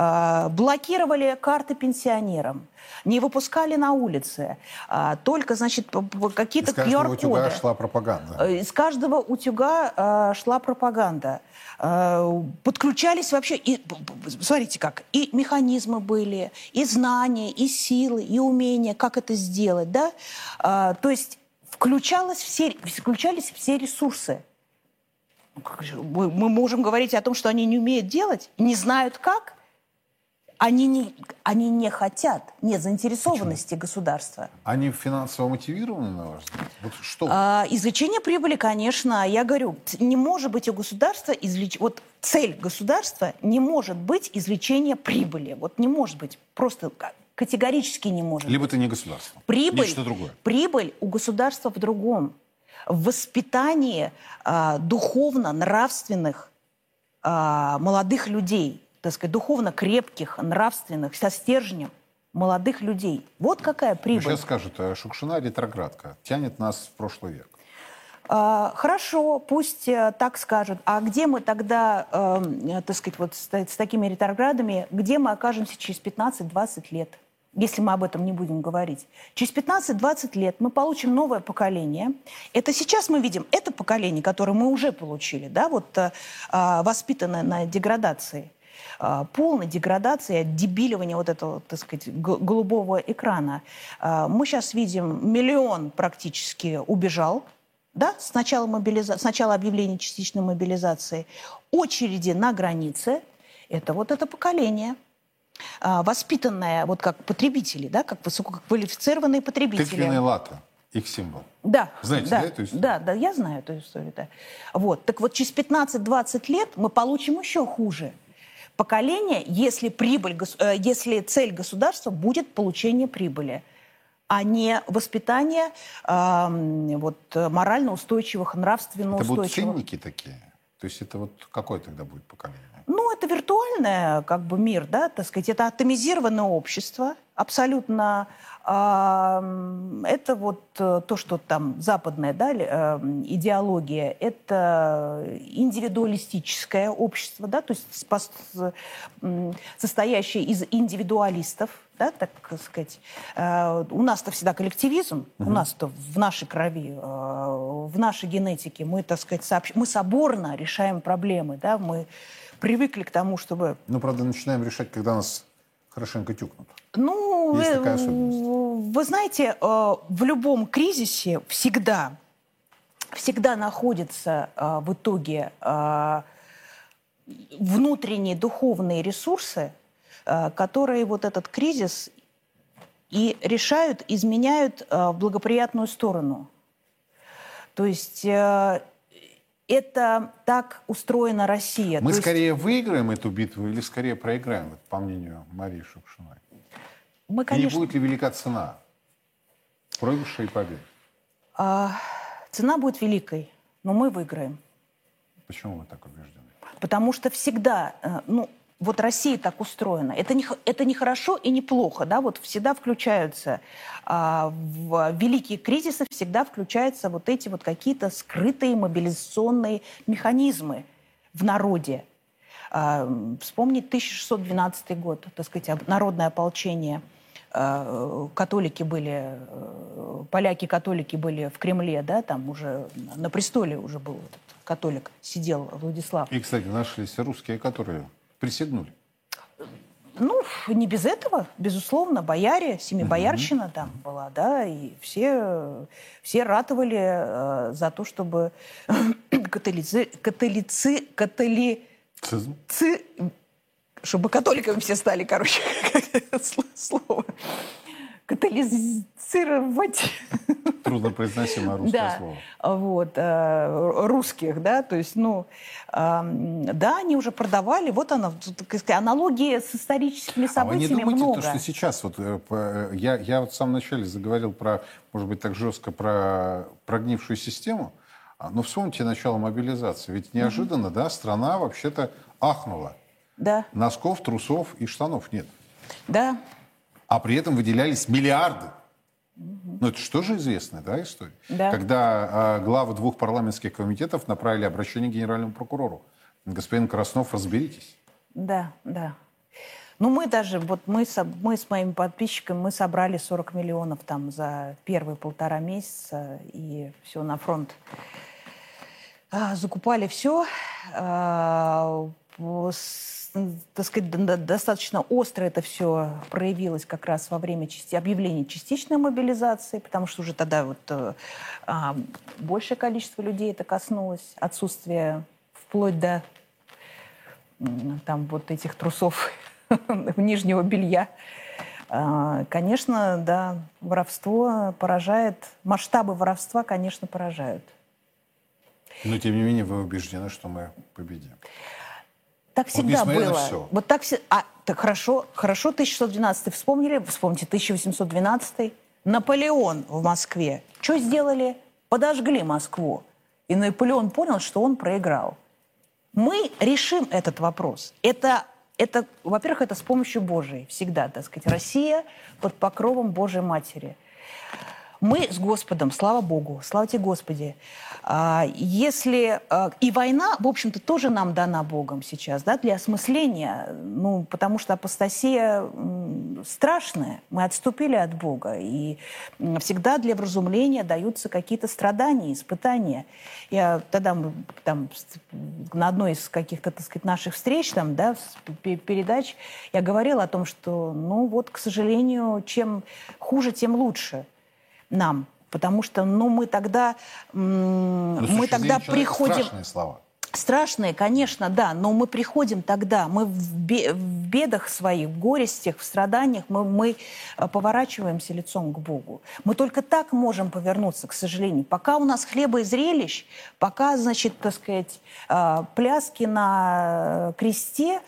А, блокировали карты пенсионерам, не выпускали на улице, а, только, значит, какие-то QR-коды. Из каждого утюга шла пропаганда. Э, из каждого утюга а, шла пропаганда. Подключались вообще, и, смотрите как, и механизмы были, и знания, и силы, и умения, как это сделать, да? То есть включалось все, включались все ресурсы. Мы можем говорить о том, что они не умеют делать, не знают как, они не, они не хотят, нет заинтересованности Почему? государства. Они финансово мотивированы, на ваш взгляд? Вот что? А, извлечение прибыли, конечно. Я говорю, не может быть у государства извлеч... Вот цель государства не может быть извлечение прибыли. Вот не может быть. Просто категорически не может Либо быть. это не государство. Прибыль, что другое. Прибыль у государства в другом. В воспитании а, духовно-нравственных а, молодых людей – так сказать, духовно крепких, нравственных, со стержнем молодых людей. Вот какая прибыль. Сейчас скажут, э, Шукшина ретроградка, тянет нас в прошлый век. А, хорошо, пусть э, так скажут. А где мы тогда, э, так сказать, вот с, с такими ретроградами, где мы окажемся через 15-20 лет? если мы об этом не будем говорить. Через 15-20 лет мы получим новое поколение. Это сейчас мы видим это поколение, которое мы уже получили, да, вот э, воспитанное на деградации. А, полной деградации, отдебиливания вот этого, так сказать, голубого экрана. А, мы сейчас видим, миллион практически убежал, да, с начала, мобилиза... с начала объявления частичной мобилизации, очереди на границе, это вот это поколение, а, воспитанное вот как потребители, да, как высококвалифицированные потребители. Тыквенные латы их символ. Да. Знаете, да, да, эту историю? Да, да, я знаю эту историю, да. Вот, так вот через 15-20 лет мы получим еще хуже – поколение, если, прибыль, э, если цель государства будет получение прибыли а не воспитание э, вот, морально устойчивых, нравственно это устойчивых. Это будут ценники такие? То есть это вот какое тогда будет поколение? Ну, это виртуальное как бы мир, да, так сказать. Это атомизированное общество, абсолютно это вот э, то, что там западная да, э, идеология, это индивидуалистическое общество, да, то есть состоящее из индивидуалистов, да, так сказать. Э, у нас-то всегда коллективизм, угу. у нас-то в нашей крови, в нашей генетике мы, так сказать, сообщ... мы соборно решаем проблемы, да, мы привыкли к тому, чтобы... Ну, правда, начинаем решать, когда нас хорошенько тюкнут. Ну, Есть такая особенность. Вы знаете, э, в любом кризисе всегда, всегда находятся э, в итоге э, внутренние духовные ресурсы, которые вот этот кризис и решают, изменяют в благоприятную сторону. То есть это так устроена Россия. Мы То скорее есть... выиграем эту битву или скорее проиграем, по мнению Марии Шукшиной? Мы, конечно... И не будет ли велика цена проигрыша и победы? А, Цена будет великой, но мы выиграем. Почему вы так убеждены? Потому что всегда, э, ну, вот Россия так устроена. Это не, это не хорошо и не плохо, да, вот всегда включаются а, в великие кризисы, всегда включаются вот эти вот какие-то скрытые мобилизационные механизмы в народе. А, вспомнить 1612 год, так сказать, народное ополчение – а, католики были, э, поляки-католики были в Кремле, да, там уже на престоле уже был этот католик, сидел Владислав. И, кстати, нашлись русские, которые присягнули. Ну, не без этого, безусловно, бояре, семибоярщина угу. там была, да, и все, все ратовали э, за то, чтобы <coughs> католици, католици, католи, ци, чтобы католиками все стали, короче, <laughs> слово катализировать. Труднопроизносимое <laughs> русское да, слово. Вот, э, русских, да, то есть, ну, э, да, они уже продавали, вот она, так сказать, аналогии с историческими событиями а вы не думаете, много. То, что сейчас, вот, э, э, я, я вот в самом начале заговорил про, может быть, так жестко про прогнившую систему, а, но вспомните начало мобилизации, ведь неожиданно, mm-hmm. да, страна вообще-то ахнула. Да. Носков, трусов и штанов нет. Да а при этом выделялись миллиарды. Ну, это что же известная да, история? Да. Когда э, главы двух парламентских комитетов направили обращение к генеральному прокурору. Господин Краснов, разберитесь. Да, да. Ну, мы даже, вот мы, мы с моими подписчиками, мы собрали 40 миллионов там за первые полтора месяца, и все на фронт. А, закупали все. Так сказать, достаточно остро это все проявилось как раз во время части, объявления частичной мобилизации, потому что уже тогда вот э, а, большее количество людей это коснулось, отсутствие вплоть до там вот этих трусов <laughs> нижнего белья. А, конечно, да, воровство поражает, масштабы воровства, конечно, поражают. Но, тем не менее, вы убеждены, что мы победим. Так всегда вот было. Все. Вот так все. А, так хорошо, хорошо, 1612 вспомнили, вспомните 1812 Наполеон в Москве. Что сделали? Подожгли Москву. И Наполеон понял, что он проиграл. Мы решим этот вопрос. Это, это во-первых, это с помощью Божией всегда, так сказать. Россия под покровом Божьей Матери – мы с Господом, слава Богу, слава тебе, Господи. А, если... А, и война, в общем-то, тоже нам дана Богом сейчас, да, для осмысления, ну, потому что апостасия страшная. Мы отступили от Бога, и всегда для вразумления даются какие-то страдания, испытания. Я тогда там, на одной из каких-то, так сказать, наших встреч, там, да, передач, я говорила о том, что, ну, вот, к сожалению, чем хуже, тем лучше – нам. Потому что ну, мы тогда, но мы тогда приходим... Страшные слова. Страшные, конечно, да, но мы приходим тогда, мы в, бедах своих, в горестях, в страданиях, мы, мы э, поворачиваемся лицом к Богу. Мы только так можем повернуться, к сожалению. Пока у нас хлеба и зрелищ, пока, значит, так сказать, э, пляски на кресте,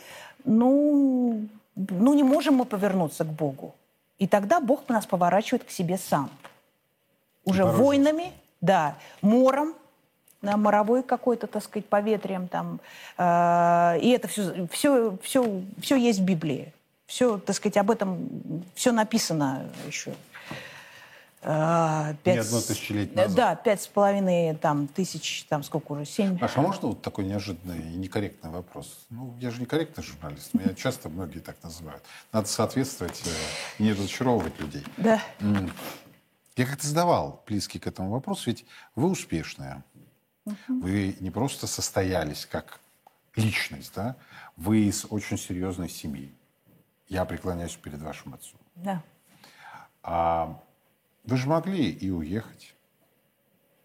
ну, ну не можем мы повернуться к Богу. И тогда Бог нас поворачивает к себе сам уже Дорожность. войнами, да, мором, на моровой какой-то, так сказать, поветрием там. Э, и это все, все, все, все есть в Библии. Все, так сказать, об этом все написано еще. Э, пять, Не одно тысячелетие назад. Да, пять с половиной там, тысяч, там сколько уже, семь. Маша, а можно вот такой неожиданный и некорректный вопрос? Ну, я же некорректный журналист, меня часто многие так называют. Надо соответствовать и не разочаровывать людей. Да. Я как-то задавал близкий к этому вопрос, ведь вы успешная. Угу. Вы не просто состоялись как личность, да? Вы из очень серьезной семьи. Я преклоняюсь перед вашим отцом. Да. А вы же могли и уехать.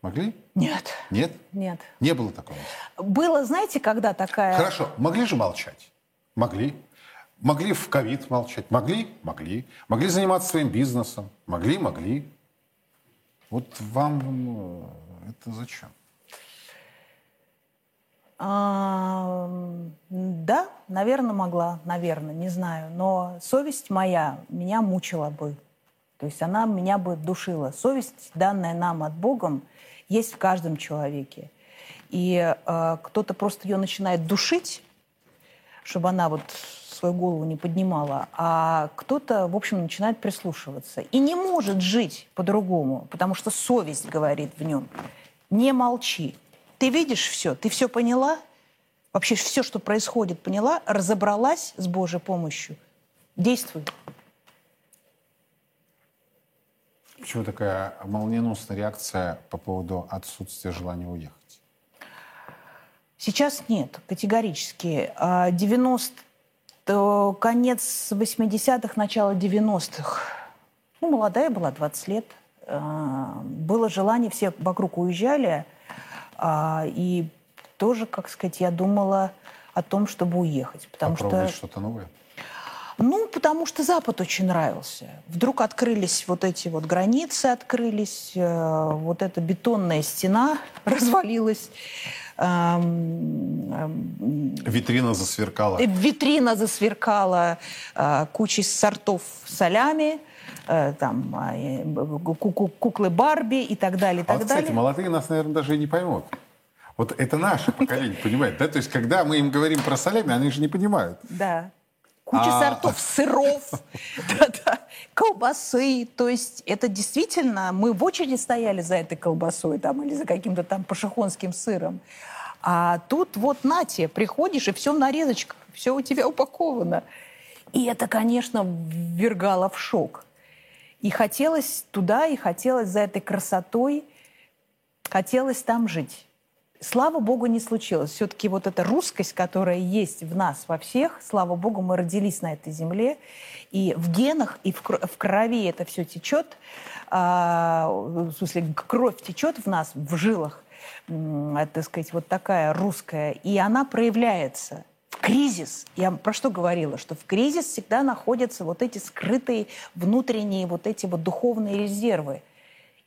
Могли? Нет. Нет? Нет. Не было такого? Было, знаете, когда такая... Хорошо. Могли же молчать? Могли. Могли в ковид молчать? Могли? Могли. Могли заниматься своим бизнесом? Могли? Могли. Вот вам ну, это зачем? А, да, наверное, могла, наверное, не знаю. Но совесть моя меня мучила бы. То есть она меня бы душила. Совесть, данная нам от Богом, есть в каждом человеке. И э, кто-то просто ее начинает душить, чтобы она вот свою голову не поднимала, а кто-то, в общем, начинает прислушиваться. И не может жить по-другому, потому что совесть говорит в нем. Не молчи. Ты видишь все, ты все поняла, вообще все, что происходит, поняла, разобралась с Божьей помощью. Действуй. Почему такая молниеносная реакция по поводу отсутствия желания уехать? Сейчас нет, категорически. 90 конец 80-х, начало 90-х. Ну, молодая была, 20 лет. А, было желание, все вокруг уезжали. А, и тоже, как сказать, я думала о том, чтобы уехать. Потому Попробовать что... что-то новое? Ну, потому что Запад очень нравился. Вдруг открылись вот эти вот границы, открылись, э, вот эта бетонная стена <laughs> развалилась. Витрина засверкала. Э, витрина засверкала э, кучей сортов солями, э, там куклы Барби и так далее, и так а вот, далее. Кстати, молодые нас, наверное, даже и не поймут. Вот это наше поколение, понимаете, да? То есть, когда мы им говорим про солями, они же не понимают. Да куча а... сортов сыров, <laughs> колбасы. То есть это действительно, мы в очереди стояли за этой колбасой там, или за каким-то там пашихонским сыром. А тут вот на тебе, приходишь, и все в нарезочках, все у тебя упаковано. И это, конечно, ввергало в шок. И хотелось туда, и хотелось за этой красотой, хотелось там жить. Слава Богу, не случилось. Все-таки вот эта русскость, которая есть в нас, во всех, слава Богу, мы родились на этой земле, и в генах, и в, крови это все течет, а, в смысле, кровь течет в нас, в жилах, так сказать, вот такая русская, и она проявляется. В кризис. Я про что говорила? Что в кризис всегда находятся вот эти скрытые внутренние, вот эти вот духовные резервы,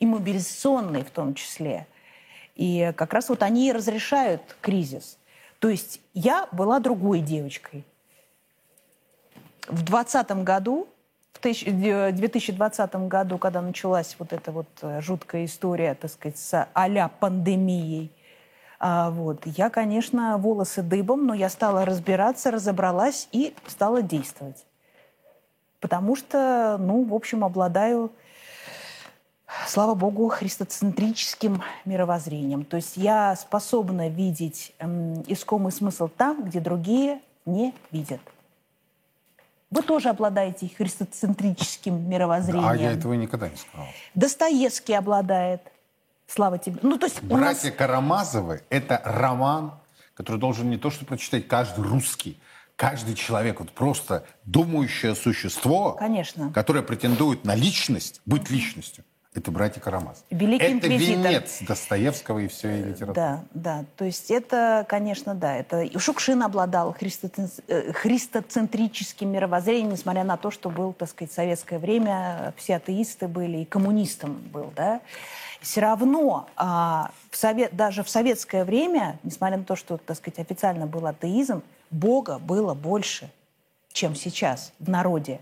и мобилизационные в том числе – и как раз вот они и разрешают кризис. То есть я была другой девочкой. В 2020 году, в 2020 году, когда началась вот эта вот э, жуткая история, так сказать, с а пандемией, вот, я, конечно, волосы дыбом, но я стала разбираться, разобралась и стала действовать. Потому что, ну, в общем, обладаю слава богу, христоцентрическим мировоззрением. То есть я способна видеть эм, искомый смысл там, где другие не видят. Вы тоже обладаете христоцентрическим мировоззрением. А я этого никогда не сказал. Достоевский обладает. Слава тебе. Ну, то есть Братья нас... Карамазовы – это роман, который должен не то что прочитать каждый русский, каждый человек, вот просто думающее существо, Конечно. которое претендует на личность, быть личностью. Это братья Карамаз. Великий это инквизитор. венец Достоевского и всей литературы. Да, да. То есть это, конечно, да. Это Шукшин обладал э, христоцентрическим мировоззрением, несмотря на то, что был, так сказать, советское время, все атеисты были, и коммунистом был, да. Все равно а, в совет, даже в советское время, несмотря на то, что, так сказать, официально был атеизм, Бога было больше, чем сейчас в народе.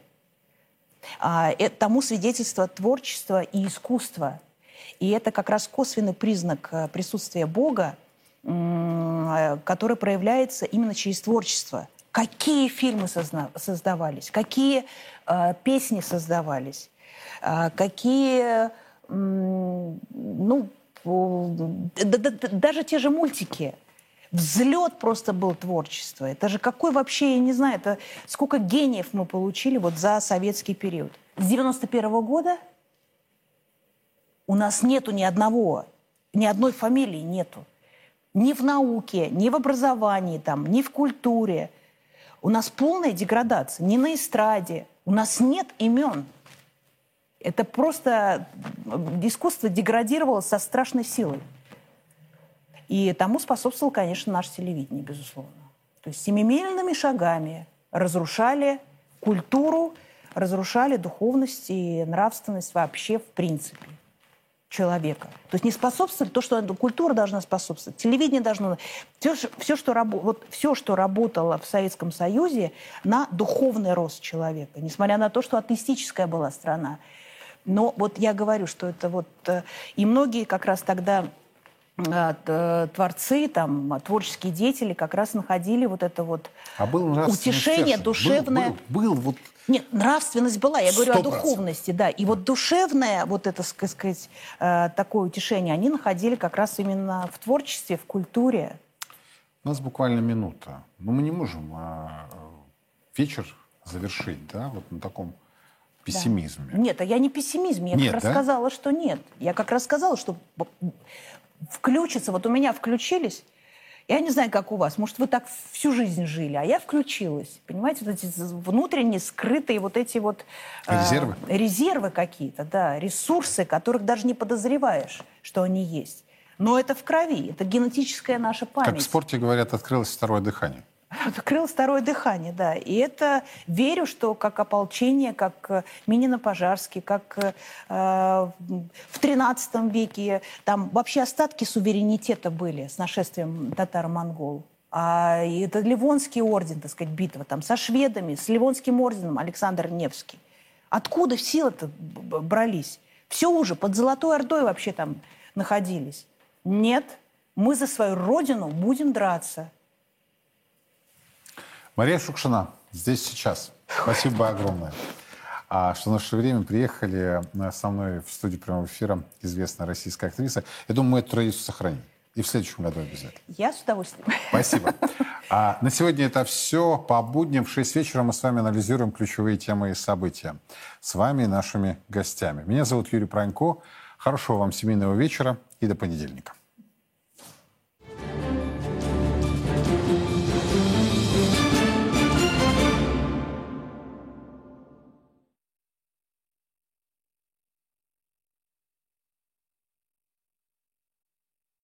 А, это тому свидетельство творчества и искусства. И это как раз косвенный признак э, присутствия Бога, который проявляется именно через творчество. Какие фильмы создавались, какие э, песни создавались, э, какие, ну, даже те же мультики – взлет просто был творчество. Это же какой вообще, я не знаю, это сколько гениев мы получили вот за советский период. С 91 -го года у нас нету ни одного, ни одной фамилии нету. Ни в науке, ни в образовании, там, ни в культуре. У нас полная деградация, ни на эстраде. У нас нет имен. Это просто искусство деградировало со страшной силой. И тому способствовало, конечно, наше телевидение, безусловно. То есть семимильными шагами разрушали культуру, разрушали духовность и нравственность вообще в принципе человека. То есть не способствовали то, что культура должна способствовать, телевидение должно... Все, все, что, вот, все, что работало в Советском Союзе на духовный рост человека, несмотря на то, что атеистическая была страна. Но вот я говорю, что это вот... Э, и многие как раз тогда творцы, там, творческие деятели как раз находили вот это вот а был утешение душевное. Был, был, был вот... Нет, нравственность была, я говорю 100%. о духовности, да. И вот душевное, вот это, так сказать, э, такое утешение, они находили как раз именно в творчестве, в культуре. У нас буквально минута. Но мы не можем а, вечер завершить, да, вот на таком пессимизме. Да. Нет, а я не пессимизм. Я нет, как да? раз сказала, что нет. Я как раз сказала, что включится. Вот у меня включились. Я не знаю, как у вас. Может, вы так всю жизнь жили, а я включилась. Понимаете, вот эти внутренние, скрытые вот эти вот... А, резервы? Э, резервы какие-то, да. Ресурсы, которых даже не подозреваешь, что они есть. Но это в крови, это генетическая наша память. Как в спорте говорят, открылось второе дыхание. Открыл второе дыхание, да. И это верю, что как ополчение, как э, Минино-Пожарский, как э, в XIII веке, там вообще остатки суверенитета были с нашествием татаро-монгол. А это Ливонский орден, так сказать, битва там со шведами, с Ливонским орденом Александр Невский. Откуда силы-то брались? Все уже под Золотой Ордой вообще там находились. Нет, мы за свою родину будем драться. Мария Шукшина, здесь сейчас. Спасибо огромное, а, что в наше время приехали э, со мной в студию прямого эфира известная российская актриса. Я думаю, мы эту традицию сохраним. И в следующем году обязательно. Я с удовольствием. Спасибо. <laughs> А на сегодня это все. По будням в 6 вечера мы с вами анализируем ключевые темы и события. С вами и нашими гостями. Меня зовут Юрий Пронько. Хорошего вам семейного вечера и до понедельника.